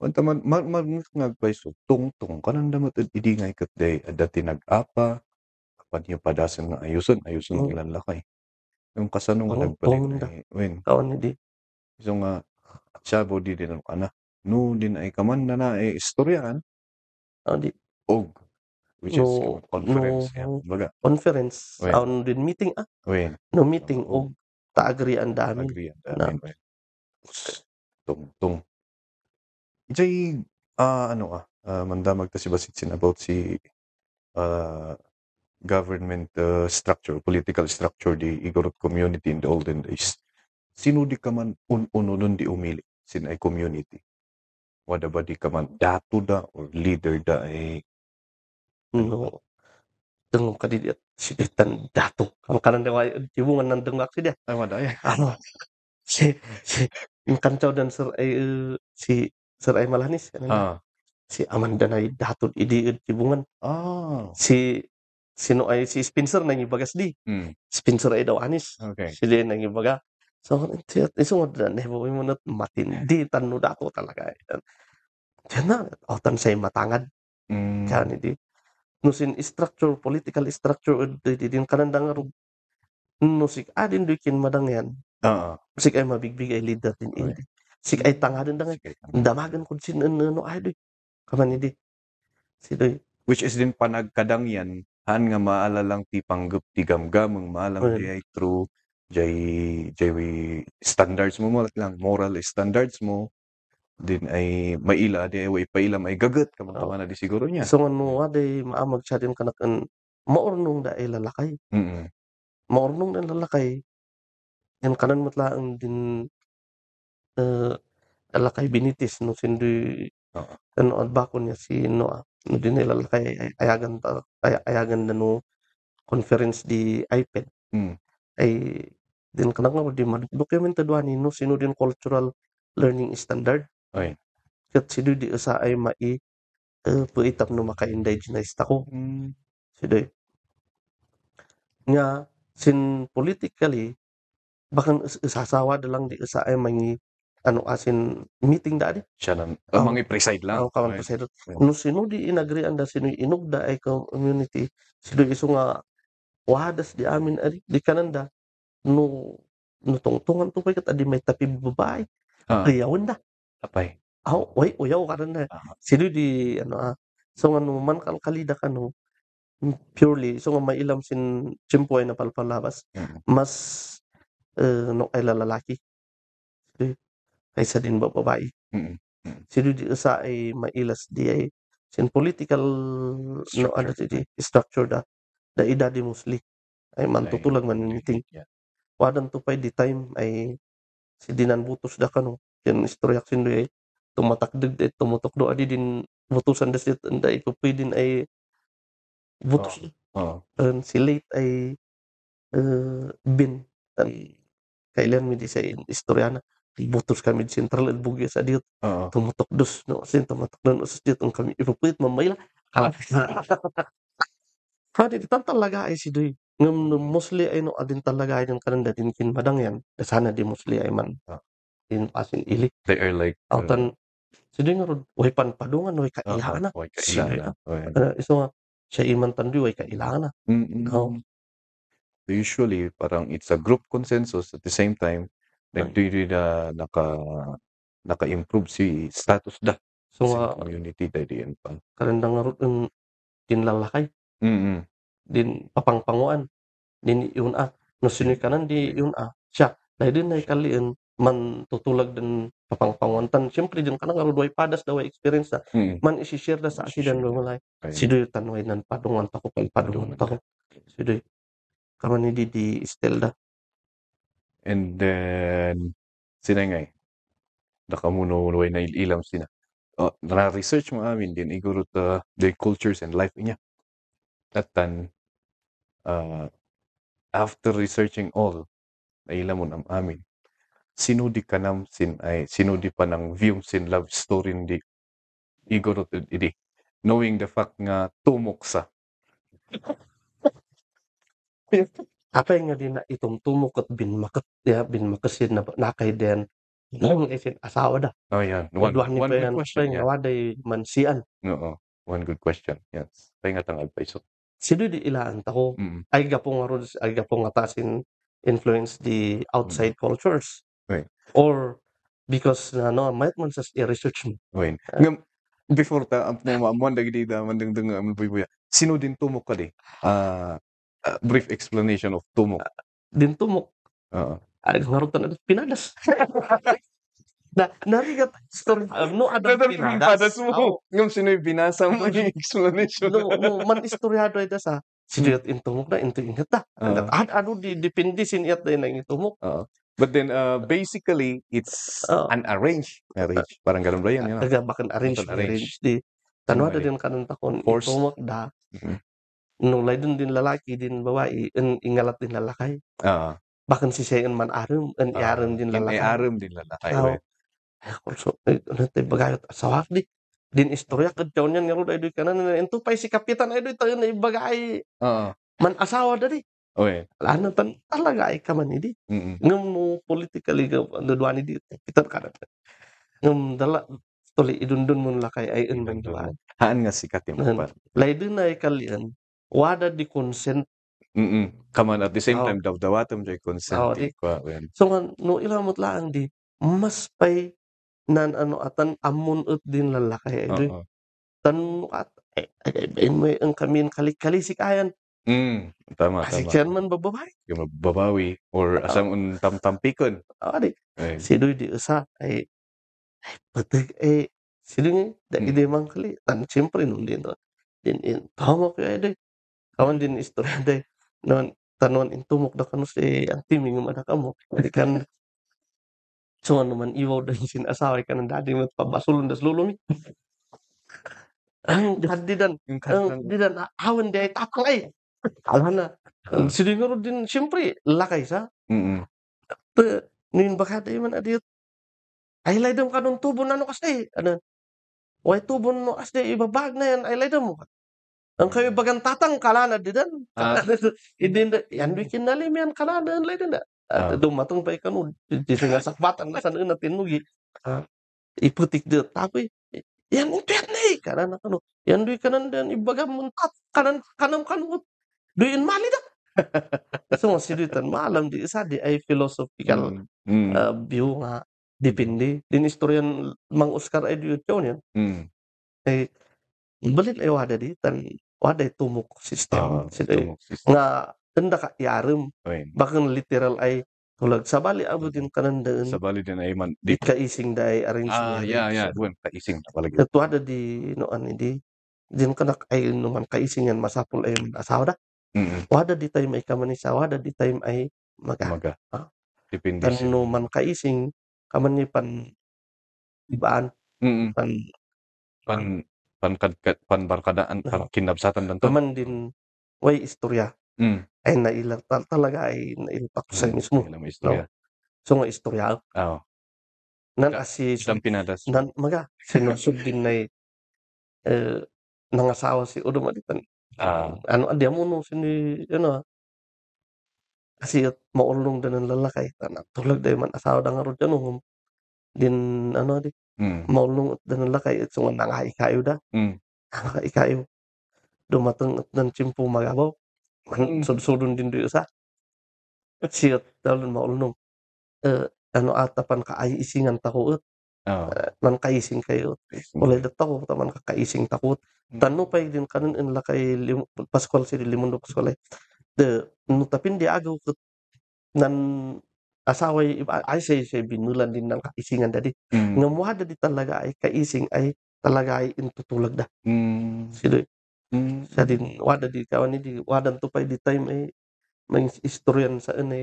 Wanta man, man, man, ngagpay so, tungtong, kanang damat at idi nga ikat day, at dati nag-apa, kapan niya padasan nga ayuson, ayuson Mm. mm. ilan lakay. Yung kasanong Oh, nagpalit tunda. ay, wen, kawan ni di so nga, siya di din ano, no din ay kaman na na, eh, istoryahan, ah, di og, which is No, yung conference, no. yan, baga, conference Wen. on din meeting ah wen, no meeting Oo. og taagri ang dami agree, yan, Na. wen, wen, tungtong. Jay, ah, ano ah, ah, mandamag ta si Basitsin about si uh, government uh, structure, political structure di Igorot community in the olden days. Sino di ka man un-uno nun di umili sin ay community? Wada ba di ka man dato da or leader da ay no dengong kadidit si ditan dato ang kanan daw ay tibungan ng dengak si dia. Ay wada ay ano? Si si yung kancaw dan sir ay uh, si sir ay malanis na, ah. Si Amanda na dato idi tibungan ah. Si sino ay si Spencer nang ibagas di. Mm, Spencer ay daw anis. Okay. Si dia ibaga so mo dan nebo mo na matindi tanu dato talaga Diyan na, otan say matangad mm, Kani di. No sin structure, political structure, di di din kananda nga ro. No sik adin do kin madang yan. ah Sik ay mabigbig ay leader din Okay. Sik ay tangadin da nga. sige. Damagan kun sin ano no ay doy. Kaman di. Si doy. which is din panagkadang yan han nga maalalang ti panggup ti gamgam ang maalam di ay true jay jay we- standards mo mo lang moral standards mo din ay maila di ay way pailam ay gagat kamang tama na di siguro niya So ano aday maamag siya din kanak an maurnong da ay lalakay. mm Maurnong na lalakay. Yan kanan matlaang din uh, lalakay binitis no sin doy Oo. ano ad bakon niya si no no din nila lalakay ay, ayagan ta ay, ayagan na no conference di iPad. Mm. ay din kanang nga di man dokumentado ani no sino din cultural learning standard Ay. kat sido di usa ay mai uh, puitap no maka-indigenize tako Mm. sido nga sin politically bakan us- usasawa da lang di usa ay mangi ano asin meeting da di siya nan Oo. oh. mga preside lang ang kawan Ay. presidente Ay. no sino di inagri anda sino inog da ay community sido iso nga wadas di amin ari di kananda no no tungtungan to kat adi may tapi babae Ah. ayawan da tapay aw way uyaw ka na Ah. sino di ano ah so nga no man kal kalida ka no purely so nga may ilam sin chimpoy na palpalabas Mm. mas eh, no ay lalaki Sido, kaysa din ba babae Mm. sino di usa ay mailas di ay sin political no Structure. ano di structure da da idadi mostly ay man Ay, tutulag man meeting yeah. Pay di time. Ay si dinan butos da kano yan istoryak sin ay tumatakdag di tumutok do adi din butusan da sit da ito din ay butos. Oo. An si late ay eh, bin. Tan kailan mi di sa istoryana butos kami di sentral at bugya sa diot Oo. tumutok dos no? Sin tumutok don usas diot ang kami ipupit mamayla kala Kadi tan talaga ay si Doy ngem no mostly ay no adin talaga ay din kananda din kin madang yan sana di mostly ay man Ah. in pasin ili They are like aw tan si Doy nga rod way panpadungan way kailana Oy, Si kailana. Oy. uh, iso nga siya iman tan Doy way kailana Mm. Oo. So usually parang it's a group consensus at the same time Right. nagdiri na naka naka-improve si status da so nga community dahil yan pa. kananda nga rod ang tinlalakay Mm. Din papangpanguan. Din yun a no sinoy kanan di yun a siya dahil din ay kaliin man tutulag din papangpanguan. Tan siyempre din kanang nga rod way padas daw way experience na Mm. man isi-share da sa ati dan lumalay Kaya- si Doy tanway nan padungan ta ko kay padungan ta ko. Si Doy kaman ni di di Estelda And then sina nga eh. Nakamuno way na ilam sina. Oh, na-research mo amin din iguro ta the cultures and life niya. At tan uh, after researching all nailam mo nam amin sinudi ka nam sin ay sinudi pa ng view sin love story ndi iguro to idi knowing the fact nga tumok sa apay nga din na itong tumok at binmakat ya binmakasin na nakay den nang isin asawa da oh yan one, Wadwa ni one pa good yan question pa yeah. waday mansian Oo. One good question. Yes. Pahinga tang advice. Si Doy di ilaan ta ko Mm. ay gapo nga rod ay gapo nga tasin influence the outside cultures Right. or because na no might man sa i-research mo Wait. Ngam before ta am mo mo dagi di da mandang dang am buya. Sino din tumok ka di? Ah uh, brief explanation of tumok. din tumok Oo. ay ngarutan na pinadas na narigat story uh, no ada pinadas Oh, Ngam sino yung binasa mo yung explanation. no no man istoryado ida sa Siyot intumok na into ingat Oo. ad ano di depende sin iyat na yung intumok. But then uh, basically it's Oo. an arrange marriage. Parang ganun ba yan? Yan. Taga bakan arrange Bakan arrange. arrange di tanwa Okay. din kanan takon intumok da Mhm. no lay dun din lalaki din babae in, ingalat din lalaki Ah. bakan si sayan man arum en ah, iarum din in- lalaki Iarum din lalaki. Also, eh, bagayot asawak di. Din istorya kad taon yan ngaro daydoy kanan na ento pay si kapitan ay doy tayo na ibagay Oo. man asawa dali. Okay. Ano tan talaga ay kaman idi. Mm. Ngam mo politically ga ano duani di kapitan kanan. Ngam dala tuli idundun mo lakay ay en man duan. Haan nga sikat yung pa. Lay din ay kalian wada di consent Mm. Kaman at the same time daw dawatam jay consent Oo, di no ilamot lang di mas pay nan ano atan amun ut din lalaki ay doy. Oo. tan at eh, eh, eh, may ang kami kalik-kalisik ayan Mm. Tama kasi tama. chairman bababay Yung babawi or Oo. asam un tamtampikon. ari Eh. si Doy di usa ay ay patig eh sino nga da Mm. ide man kali tan siyempre nung din to din in tama ko ay day kawan din istorya day non tanon in tumok da kanu si anti mingum ada kamo di kan so ano man iwaw da sin asaway kan. Dadi mo pabasulon das lulumi ang dadi dan Yung ang kantang di dan awan di ay tapang ay nga rin din siyempre lakay sa. Mm. nin baka day man adiyot ay laydam ka nung tubo na no kasi ano way tubo no kasi ibabag na yan ay laydam mo ang kayo bagang tatang kalana di dan. Ah. idin yan di kinalim yan kalana ang laydam na Ah. at dumatong pa ikano di di nga sakbatan na sa na tinugi Ah, iputik di tapi yan ito yan eh kanan ano yan di kanan dan ibaga muntat kanan kanam kanut duin mali da so masidutan malam di isa di ay philosophical Mm. Mm. uh, view nga depende din istoryan mang Oscar ay diyo yan Mm. ay balit ay wada di tan wada ay tumok system Ah, sila tumok system. nga tanda ka yarem Oy. bakan literal ay tulag sa bali abutin kanan daan Sa bali din ay man di kaising da ay arrange Ah, yeah, yeah. Duwan kaising na palagi. At wada di no an di din kanak ay naman kaising yan masapol ay asawa da Mm. wada di time ay kaman isa wada di time ay maga Maga. Ah. Depende tan sa no man kaising kaman ni pan ibaan Mm. pan Pan pan pan barkadaan pan kinabsatan dan to. kaman din way istorya Mm. ay naila ta- talaga ay nailpak sa Mm. mismo. Ilang istorya. So nga istorya Oo. nan Ka- asi Isang pinadas. nan maga sinusod din na eh, nangasawa si Udo Maditan. Ah. ano adi mo no sini ano ah. kasi maulong din ng lalaki tanak tulad day man asawa da nga ro dyan um, din ano di Mm. maulong din ng lalaki at sungan nga ikayo da Mm. nga ikayo dumatang at ng chimpo magabaw Mm. sudsudon din di sa siyat dalon maulong eh, ano atapan ka ay isingan takot Oo. man kaising kayo Wala dat ako taman kakaising takot. Tano pa din kanon in la kay lim, Pascual si Limundo Pascual. De no tapin di agaw ket nan asaway ay say say binulan din ng kaisingan dadi. Mm. Nga muhada di talaga ay kaising ay talaga ay intutulag da. Mm. Sila Mm. sa din wada di kawan ni di wadan to pa di time ay may istoryan sa ano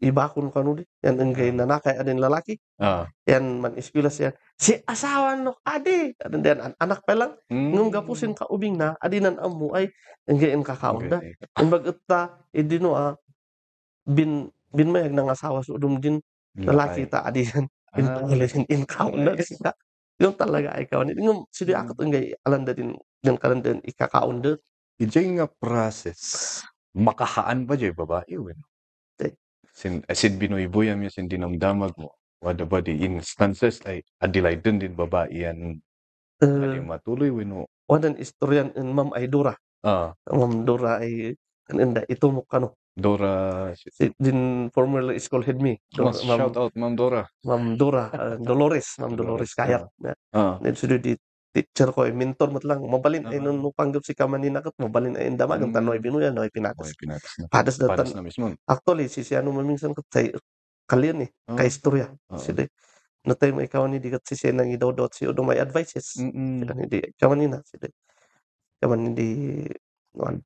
ibakon kanu di yan ang gay nanakay adin lalaki Ah. yan man ispilas yan si asawa no adi adin din an- anak pa lang Mm. Ngum gapusin ka ubing na adinan amu ay ngayon kakaon da. Okay. Ang bagutta idino a bin bin mayag nang asawa sa udum din lalaki ta adinan in Ah. in kaon da siya. Yung talaga ay kaon. Ngum sidi akot ngay alanda din din kalan din ikakaon da. Ijay nga process, makahaan pa jay babae wen. Tay. Sin asin binoy buyam ya sin dinamdamag mo. Wada ba di instances ay adilay din din babae yan Uh, adi matuloy wen wadan istoryan in Ma'am Aidora. Ah, Ma'am Dora ay kaninda itumok kano. Dora Si din former school head me. Dora, Mas Ma'am shout out Ma'am Dora. Ma'am Dora, uh, Dolores, Ma'am Dolores Dolores, Kayat. Ah. Then sudo di teacher ko, eh, mentor mat lang. Mabalin ay Ah. nung nung panggap si Kamanina kat, mabalin ay indamag. Ang Mm. tanoy binuya, no, ay Okay, pinatas. pinatas na. Padas na Padas tan. na mismo. Actually, si si ano maminsan kat say, kalian eh, Ah. kay istorya. Oo. Sila, no time ikaw ni di kat si siya nang idawdot si Udo may advices. Mm. Sila hindi, Kamanina, sila. Kaman hindi, no,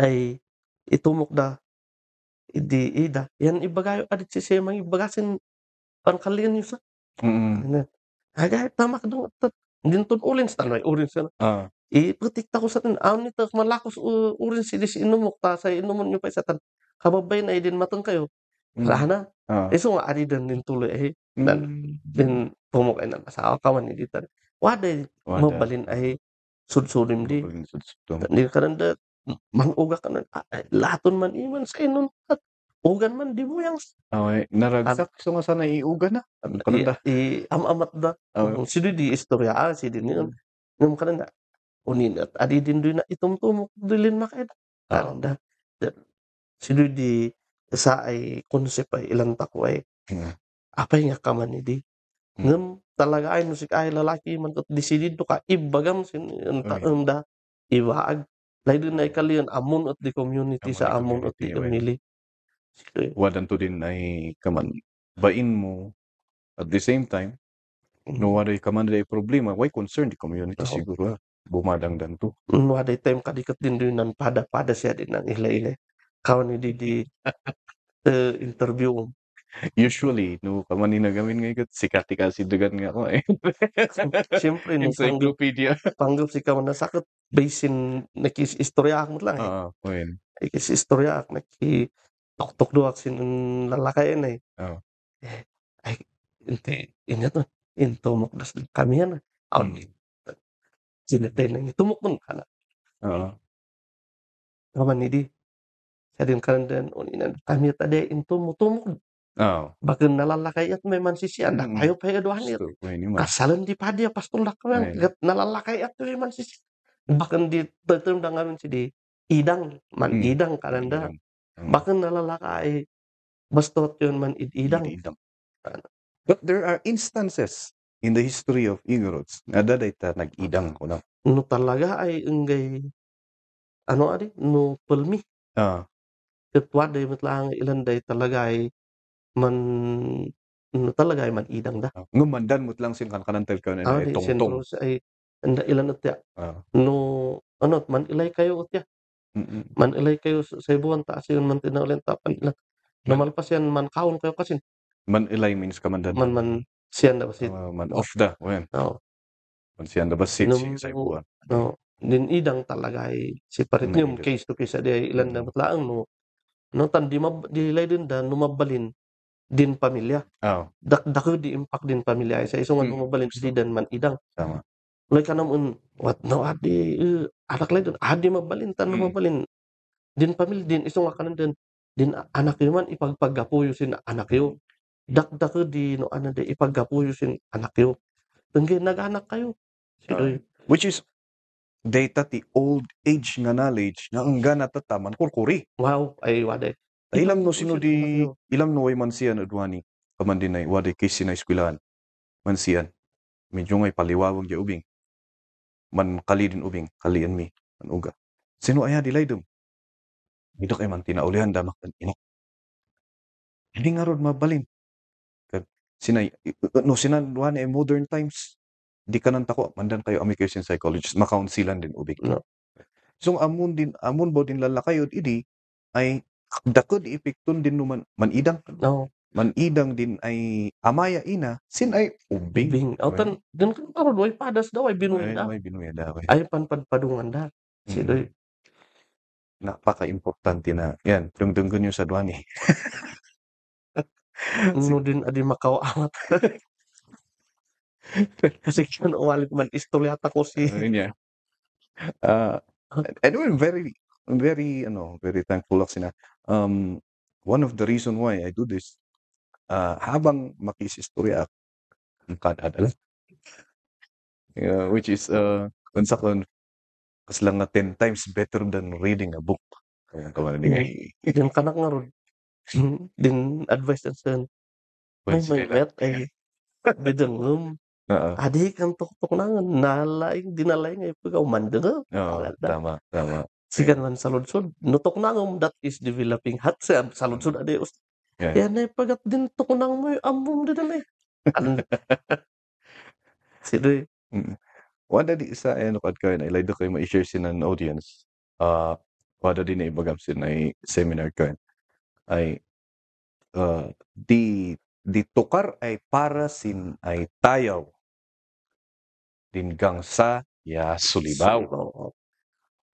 ay, itumok da, idi, ida. Yan ibagayo, adit si siya mang ibagasin, pangkalian yun sa. Mm. Ano, agay tama ka dong tat. Din ton ulin sa tanay ulin sa. Ah. Iprotekta ko sa tin. Aw nito malakos u- ulin si dis inumok ta sa inumon nyo pa sa tan. Kababay na din matang kayo. Mm. Rahana. Ah. Iso nga ari din din tuloy eh. Dan Mm. din pumok ay nang asawa ka man di tan. Wada mabalin ay sudsudim di. Mabalin sudsudim. Ka nanda manuga ka na ay, lahaton man iman sa inon at ugan man di mo yang Okay, naragsak so nga sana iuga na. Ka da? i, i am-amat da. Okay. Oh, sino di istorya ah, si din yun. Ngam ka na unin at adi din doon na itumtumok dilin makait. Ah. Karanda. Sino di sa ay konsep ay ilang tako ay Mm. apay nga kaman ni di. Mm. Ngam talaga ay musik ay lalaki man kat desidido ka ibagam sin anta Okay. anda iwaag. Lain na ikalian amon at di community Amon sa di amon at di community, emily. Sige. Wadan to din ay kaman bain mo at the same time no waday kaman day problema why concern the community Oo. siguro ah. bumadang dan to Mm, waday time kadikat din din ng pada-pada siya din ng ilay-ilay. Kawan ni di di eh, interview. usually no kaman ni nagamin ngay kat sikati kasi dagan nga ako eh Siyempre, nung panggap, encyclopedia panggap si kawan na sakit, basin, nakis istorya ako lang eh. ah when Nakis istorya ako, naki tok-tok doak sin lalakayan eh. Oo. Eh, ay, hindi, ini to, intumok das kami yan. Aw, Mm. sinatay na itumok nun ka na. oo Kaman ni di. Sa din kanan din, uninan, kami tadi intumok, tumok. ah Bakit nalalakay at may mansisiyan, Mm. ayaw pa dohan so when man kasalan di pa dia pastol dak kan Ayun. gat nalalakay at yung man sis bahkan di term da ngamin si di idang man Mm. idang kananda Mm. bahkan nalalakay bastot yun man id idang Idang. But there are instances in the history of Igorots na daday ta nag-idang ko na. no talaga ay enggay ano adi no pelmi Ah, ketwa day matlang ilan day talaga ay man no talaga ay man idang da ah. ngumandan mo lang sin kan kanantel ka na ah eh, di sentro ay anda ilan at ya Ah, no ano man ilay kayo at ya mm-mm. man ilay kayo sa ibuan taas yun man tinaulan tapan ilan Namalpas yan man kaon kayo kasi Man ilay means kamandan. man man siyan na basit. Ah, man off da. Wen. No. Man siyan da basit si sa ibuan. No. din idang talaga ay yung idang. case to case ay ilan na matlaang no no tan di mab di lay din da numabalin din pamilya Oh, dak dako di impact din pamilya ay sa iso nga Mm. numabalin si dan man idang tama. Like kanam un what no adi uh, anak lay din adi mabalin tan Mm. numabalin din pamilya din iso nga kanan din din anak yo man ipagpagapuyo sin anak yo dak dako di no ano di ipaggapuyo sin anak yo Tungge nag-anak kayo. Siloy. Which is, data ti old age nga knowledge na ang gana tataman kurkuri. Wow, ay wade. Ta ilam no sino naman di, yun. ilam no way man siya na duwani, kaman din ay wade case na eskwelahan. Man siyan. Medyo ngay paliwawag ya ubing. Man kali din ubing, kalian mi, man uga. Sino aya dilay dum? Ito kay man tinaulihan damak kan ina. Hindi nga rod mabalin. Kag sinay, no sinan duwani ay modern times. Di ka nang tako, mandan kayo ami kayo sin psychologist, makaunsilan din ubing. No. So amun din amon bo din lalakayod idi ay dakod ipikton din numan manidang No, manidang din ay amaya ina sin ay ubing bing. O tan din kan karon way padas daw ay ay binuya daw eh. Ay panpadpadungan da. Siloy. napaka-importante na yan dungdunggan yung sa duwani No din adi makawawat. Kasi kan uwalit man istorya ta ko si Ayun niya. Uh, anyway, I'm very, very, ano, very thankful ako sina. Um, one of the reason why I do this, uh, habang makisistorya ako, ang kadadala. Yeah, which is, uh, unsa kon, kas lang nga 10 times better than reading a book. Kaya kaman ni ngay. din kanak nga ron. din advice and sen. May may met ay bidangum. Oo. Adi kan tok-tok nangan nalaing dinalaing ay pagaw mandeng. Oo, Wala. tama, tama. Sigan man sa lunsod. Nutok nangom that is developing hot sa sa lunsod adi us. Ay pagat din tok nang mo ambom din na eh. An- Sige. Mm. Wala di isa ay ano kad kayo na ilay do kayo ma-share sin an audience. Uh, wala din na ibagam sin ay seminar kayo. Ay uh, di di tukar ay para sin ay tayaw din gang sa ya sulibaw.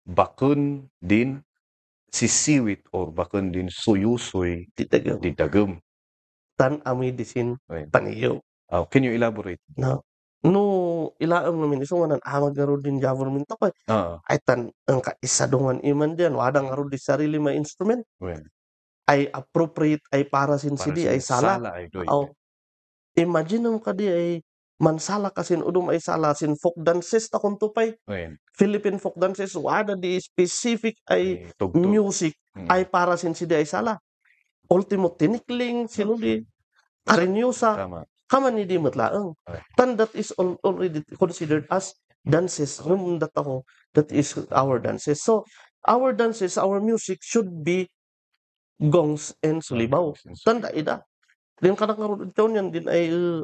Bakun din sisiwit or bakun din suyusoy Titagam. di dagum. Tan amoy disin Ayun. paniyo. Uh, can you elaborate? No. No, ilaam namin iso nga nan amag nga ro din government ako. Ah, Ay tan ang kaisadungan iman diyan wadang nga ro di sarili ma instrument well, ay appropriate ay para sin para sidi sin ay sala. sala ay doy. Oh. Imagine mo kadi ay mansala kasin udum ay sala sin folk dances ta kun tupay. Well, Philippine folk dances wada di specific ay ay tugtog. music Mm. ay para sin sidi ay sala. Ultimo tinikling sinudi karinyosa Tama. kaman ni di matlaang. Okay. Tan that is al- already considered as dances. Ngum that ako that is our dances. So our dances, our music should be gongs and sulibaw. Tanda ida. Din ka nakaroon ito yan din ay uh,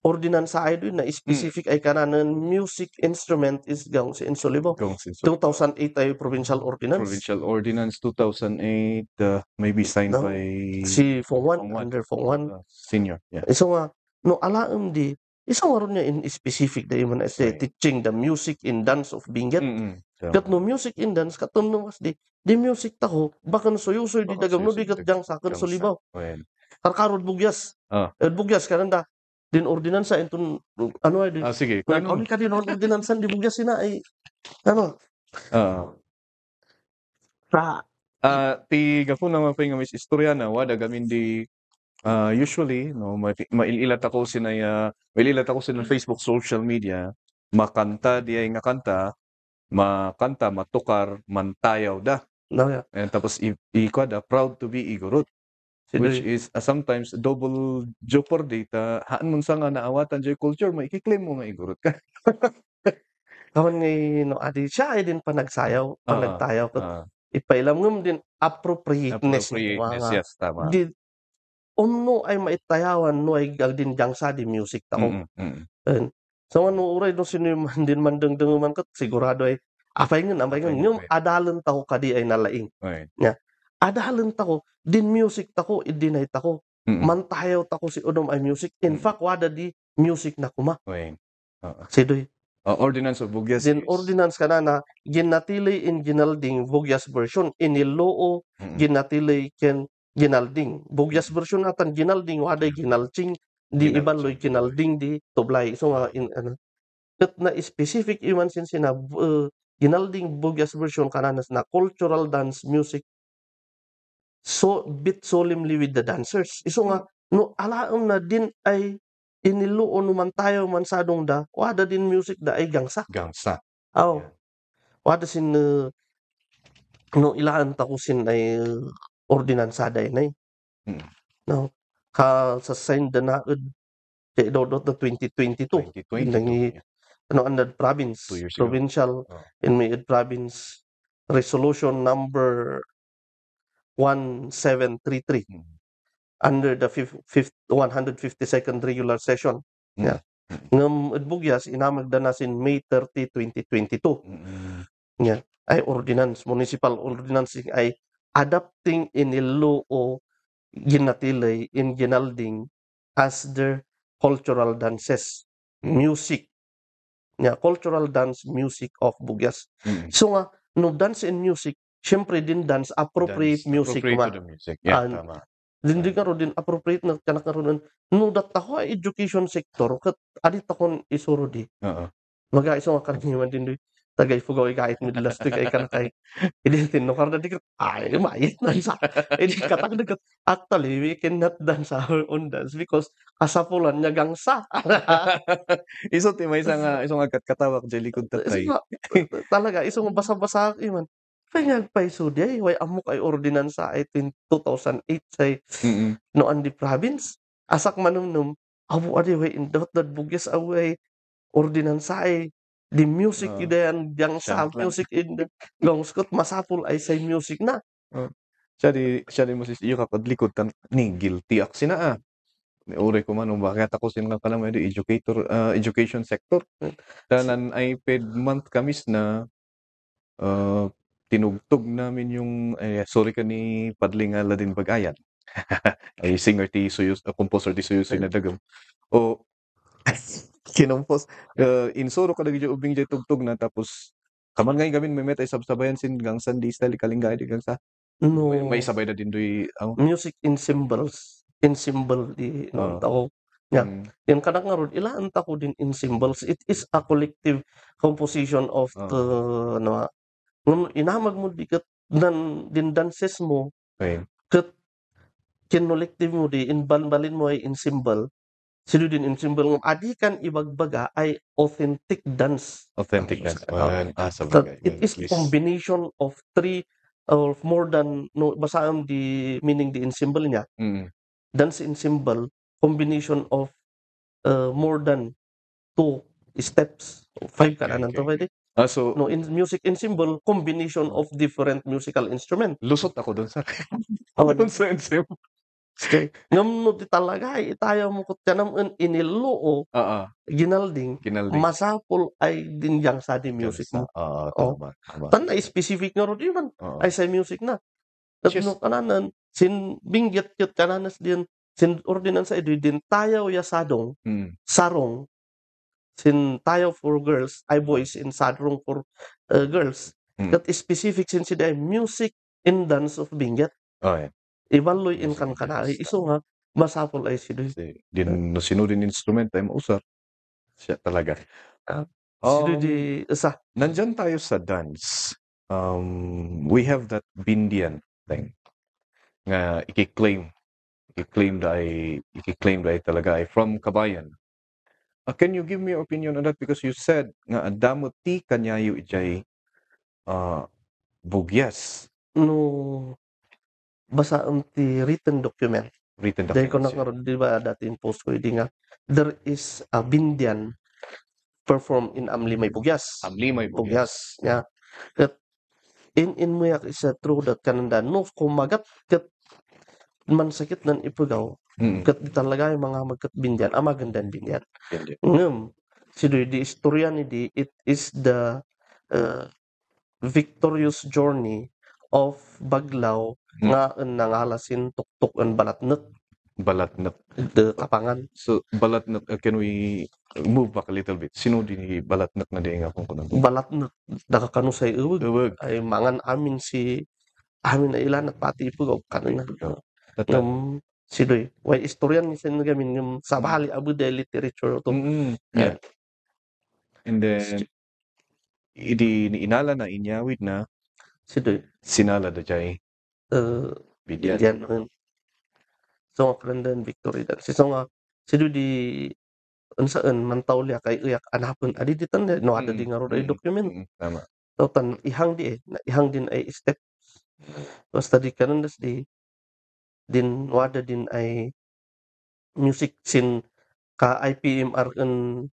ordinansa ay doon na specific ay kananan music instrument is sulibaw. Kung sin 2008 ay provincial ordinance. Provincial Ordinance 2008, uh, maybe signed No. by Si Form 1, Form one. under 1. uh, senior. Yeah. Isa nga, no alaam di, isa nga ron niya in specific da man say Right. teaching the music in dance of Benguet. Mm-mm. So, Kat no music in dance, katum no mas di, di music taho, bakan suyusoy di Baka dagam no di kat di jang sakan jang sulibaw. well, Karkarod bugyas. Eh, bugyas kananda. Din ordinansa intun ano ay di. ah, sige. Kung kami ka din ordinansa di bugyas sina ay ano Ah, sa ah, ti gapo naman pa nga mis istorya na wada gamin di ah, usually no ma- maililat ako sinay uh, maililat ako sa Facebook social media makanta di ay nga kanta makanta matukar mantayaw da no ya. and tapos i, i da proud to be igorot which is uh, sometimes double jeopardy ta haan mo sa nga naawatan joy culture mo ikiklaim mo nga igurot ka. Kaman ni no adi siya ay din pa nagsayaw, pa Ah, nagtayaw kat Ah, ipailam ngem din appropriateness ni appropriateness mga yes tama. Di umno ay maitayawan no ay ag din jang sa di music ta Mm, mm, Ayun. So ano uray no sino man din man dengdeng man kat sigurado ay apay ngun apay ngun Apay ngun, yung adalan ta ko kadi ay nalaing. okay. Adalan ta ko din music ta ko idinay ta ko. Mm, Mantayaw ta ko si udom ay music. In Mm. fact wada di music na kuma. okay. Oo. Sidoy. Uh, ordinance of Bugyas is- ordinance kana na ginatili in ginalding Bugyas version iniloo Mm-mm. ginatili ken ginalding. Bugyas version atan ginalding waday ginalching di Ginalching. ibaloy ginalding di tublay. So nga in ano ket na specific iman sin sina uh, ginalding Bugyas version kananas na cultural dance music so bit solemnly with the dancers. Iso nga no alaom na din ay iniluon man tayo man sadong da wada din music da ay gangsa. Gangsa. Aw. Yeah. Wada sin uh, no ilaan ta ko sin ay uh, ordinansada nay. Mm. No ka sa sign da naud kay dodot na 2022 2020. Nangi- Yeah. ano under province provincial Oh. in Mayud province resolution number 1733 Mm. under the fifth, fifth 152nd regular session. Mm. Yeah. Ngam Bugyas inamag na sin May 30, 2022 Mm-mm. ay ordinance, municipal ordinance ay adapting inilo o ginatilay in ginalding as their cultural dances, music. Yeah, cultural dance music of Bugyas. Mm-mm. So nga, no dance and music, syempre din dance appropriate Dance, music appropriate ma. to the music. Yeah, And- tama. Din di karon din appropriate na kana karon no dat ako ay education sector kat adit akon isuro di. Oo. Maga iso nga karaniwan din di tagay fugaw kahit mid last week ay kana kay idin no karda di ay mayit na sa edi katag na kat actually we cannot dance our own dance because kasapulan niya gangsa. Iso ti may isang uh, isang agkat katawak jay likod tatay. Talaga iso nga basa-basa iman. Kaya pa iso di ay way amok ay ordinansa ay 2008 say Mm-mm. no an di province asak manumnum abo adi way indot dat bugis away ordinansa ay di music Oo. idayan yang sa music in the gongskot masapul ay say music na Siya di siya di mo sis iyo kapag likod tan ni guilty ak sina ah. Ni uri ko man bakit ako sin nga kalam di educator uh, education sector. Tanan ay paid month kamis na uh, tinugtog namin yung eh, sorry ka ni Padling Aladin Bagayan. ay singer ti Suyus, uh, composer ti Suyus na dagam. O kinompos uh, insoro ka lagi ubing jay tugtog na tapos kaman ngay gamin may metay sabsabayan sin gang sandi style kalingga di gang sa no may, may sabay na din doy ang music in symbols in symbol di no Oo. tao Yeah. Mm, yan kadang nga ron ilaan ta ko din in symbols it is a collective composition of Oo. the ano ngam inamag mo di kat dan din dances mo okay. kat kinolektive mo di in balbalin mo ay in symbol. Sino din in symbol ng adi kan ibagbaga ay authentic dance. Authentic dance. ah that bagay it is Please. combination of three or more than no basaam di meaning di in symbol niya. Mm, dance in symbol combination of uh, more than two steps. Five ka Okay, na to okay, pwede ah so no in music in symbol combination of different musical instrument lusot ako doon sa Awan, doon sa NSYM. Okay. Ngam no di talaga ay tayo mo kut kanam en iniloo ah ah ginalding kinaldi masapol ay din yang sa di music mo. ah Oh. tama tama Tan na specific nga ro di man Oo. ay sa music na. Yes. no kananan sin binggit kit kananas din sin ordinansa edi din tayo ya sadong Mm, sarong sin tayo for girls ay boys in sadrong for uh, girls. Mm. That is specific sin sida ay music in dance of binggit. oh yeah. Ibaloy in kan dance. iso nga masapol ay sido. Din no sinudin instrument ay mausap siya talaga Sido Um, di sa nandyan tayo sa dance. Um, we have that Bindian thing nga iki-claim i-claim da ay da ay talaga ay from Kabayan. Uh, can you give me your opinion on that because you said nga adamo ti kanyayo ijay uh, bugyas no basa ang ti written document. written Dahil ko nakaroon, di ba, dati in post ko, hindi nga, there is a Bindian performed in Amli May Bugyas. Amli may bugyas. Bugyas. Yeah. Kat, in, in mo yak isa true that kananda, no, kumagat, kat, man sakit nan ipugaw, Mm, kat talaga yung mga magkat Bindian, ah, magandan Bindian. hindi. Ngam, si di istorya ni di, it is the uh, victorious journey of Baglaw Mm. nga ang nangalasin tuktok ang balatnot balat na the kapangan. so balat na uh, can we move back a little bit sino din balat na di nga kung kuno Balat na nakakanusay uwag. Uwag. Ay mangan amin si amin na ilan at pati po kanin na. Si Doy. Way istoryan ni gamin yung sa bahali abu de literature to. Mm, yeah. And then idi inala na inyawid na Si Doy. sinala da jay Uh, bidyan. yan. yan. So and victory dan. Si so nga si Doy di unsaan mantaw liya kay uyak anapon adi di tan no ada di nga ro ay Mm, document. mm, tama So tan ihang di eh. Na, ihang din ay step. Basta di kanan das di din wada din ay music sin ka IPMR en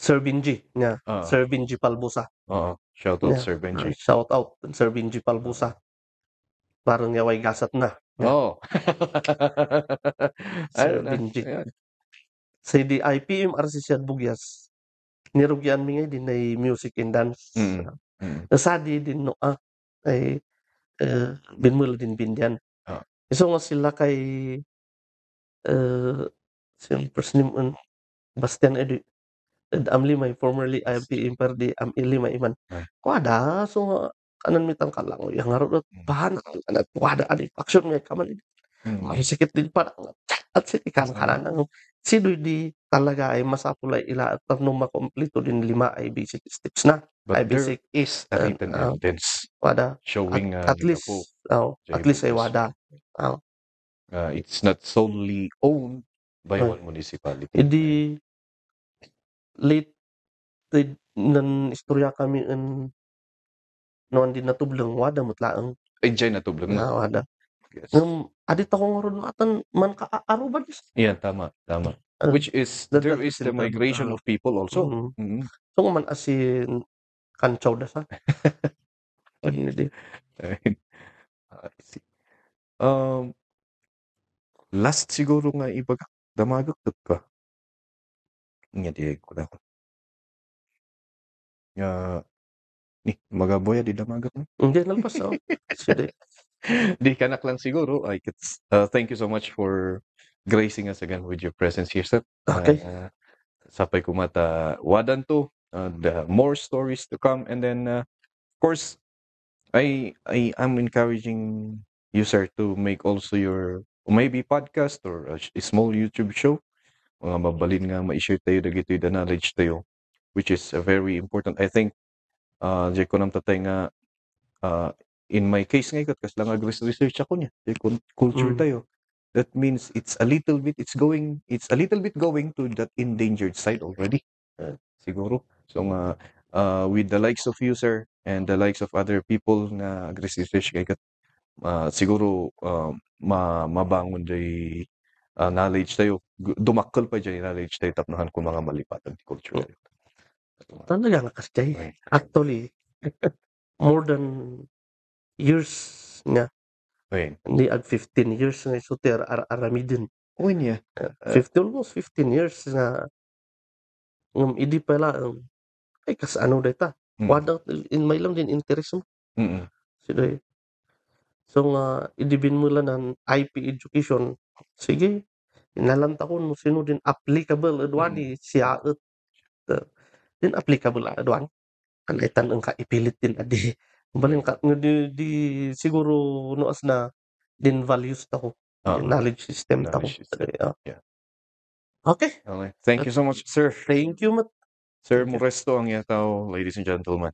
Sir Benji nga Ah, Sir Benji Palbusa. oo shout out Yeah. Sir Benji Shout out Sir Benji Palbusa. Parang nga way gasat na. Yeah. oh Sir ah, Benji. ayan. Sa di IPMR si Siad Bugyas. Nirugyan mi nga din ay music and dance. Mm. Mm. Nasadi din no ah ay uh, binmula din binyan. Ah. So nga sila kay uh, sin first name un Bastian Edu Ed amli may formerly IPM per di am ili may iman. Ah. Wada so nga kanan mitang kalang yang harap Mm. bahan at wada adi action nga kaman Mm. ang sakit din pa at si ikan kanan ang si di talaga ay masapulay ila at no makompleto din lima ay basic steps na but ay there basic is a uh, written uh, evidence wada at, showing uh, at least po, oh, at Jay least ay Bugyas. wada oh. uh, it's not solely owned by Ay. one municipality Hindi late tid nan istorya kami in noon din natublang wada mutlaang enjoy na tublang na na wada. yes. Ngam adit ako nga ron atan man ka aro ba dis? yeah tama tama Uh, which is that- there that is is the the- migration uh, of people also Mhm. Mhm. So nga man asin kanchaw da sa. Ano di? Ayun. I see. Um, last siguro nga ibaga, damagak tat ka. Nga di ko na. Nga, ni, magaboya di damagak na. Hindi nalpas oh. Sige. di kanak lang siguro. I could, uh, thank you so much for gracing us again with your presence here, sir. Okay. Uh, sapay kumata wadan to. Uh, the more stories to come. And then, uh, of course, I I am encouraging you, sir, to make also your maybe podcast or a, a small YouTube show. Mga mabalin nga ma-share tayo dagito the knowledge tayo which is uh, very important. I think uh jay ko nam tatay nga uh, in my case nga ikot kas lang agres-research ako niya. Kun- culture Mm. tayo. That means it's a little bit it's going it's a little bit going to that endangered side already. Uh, siguro. So nga uh, with the likes of user and the likes of other people nga agri-research kay kat uh, siguro uh, ma mabangon jay uh, knowledge tayo Gu- dumakkel pa jay knowledge tayo tapnahan ko mga malipatan ti culture tayo. Talaga nga kasi Okay. actually more than years nga Okay. hindi ag 15 years nga isuter ar aramidin. Okay niya. 15 almost 15 years nga ngam idi pala um, ay kas ano data Mm. wada in may lang din interest mo Mm-mm. sila eh. So nga idibin mo lang ng IP education sige inalanta ko no sino din applicable adwani siya at uh, din applicable adwan kalitan ang kaipilit din adi balin ka di, di siguro noas na din values ta ko Ah, knowledge system ta ko knowledge system. Ah. Yeah. okay okay. Thank you so much, sir. thank you mat Sir you. Moresto ang yataw, ladies and gentlemen.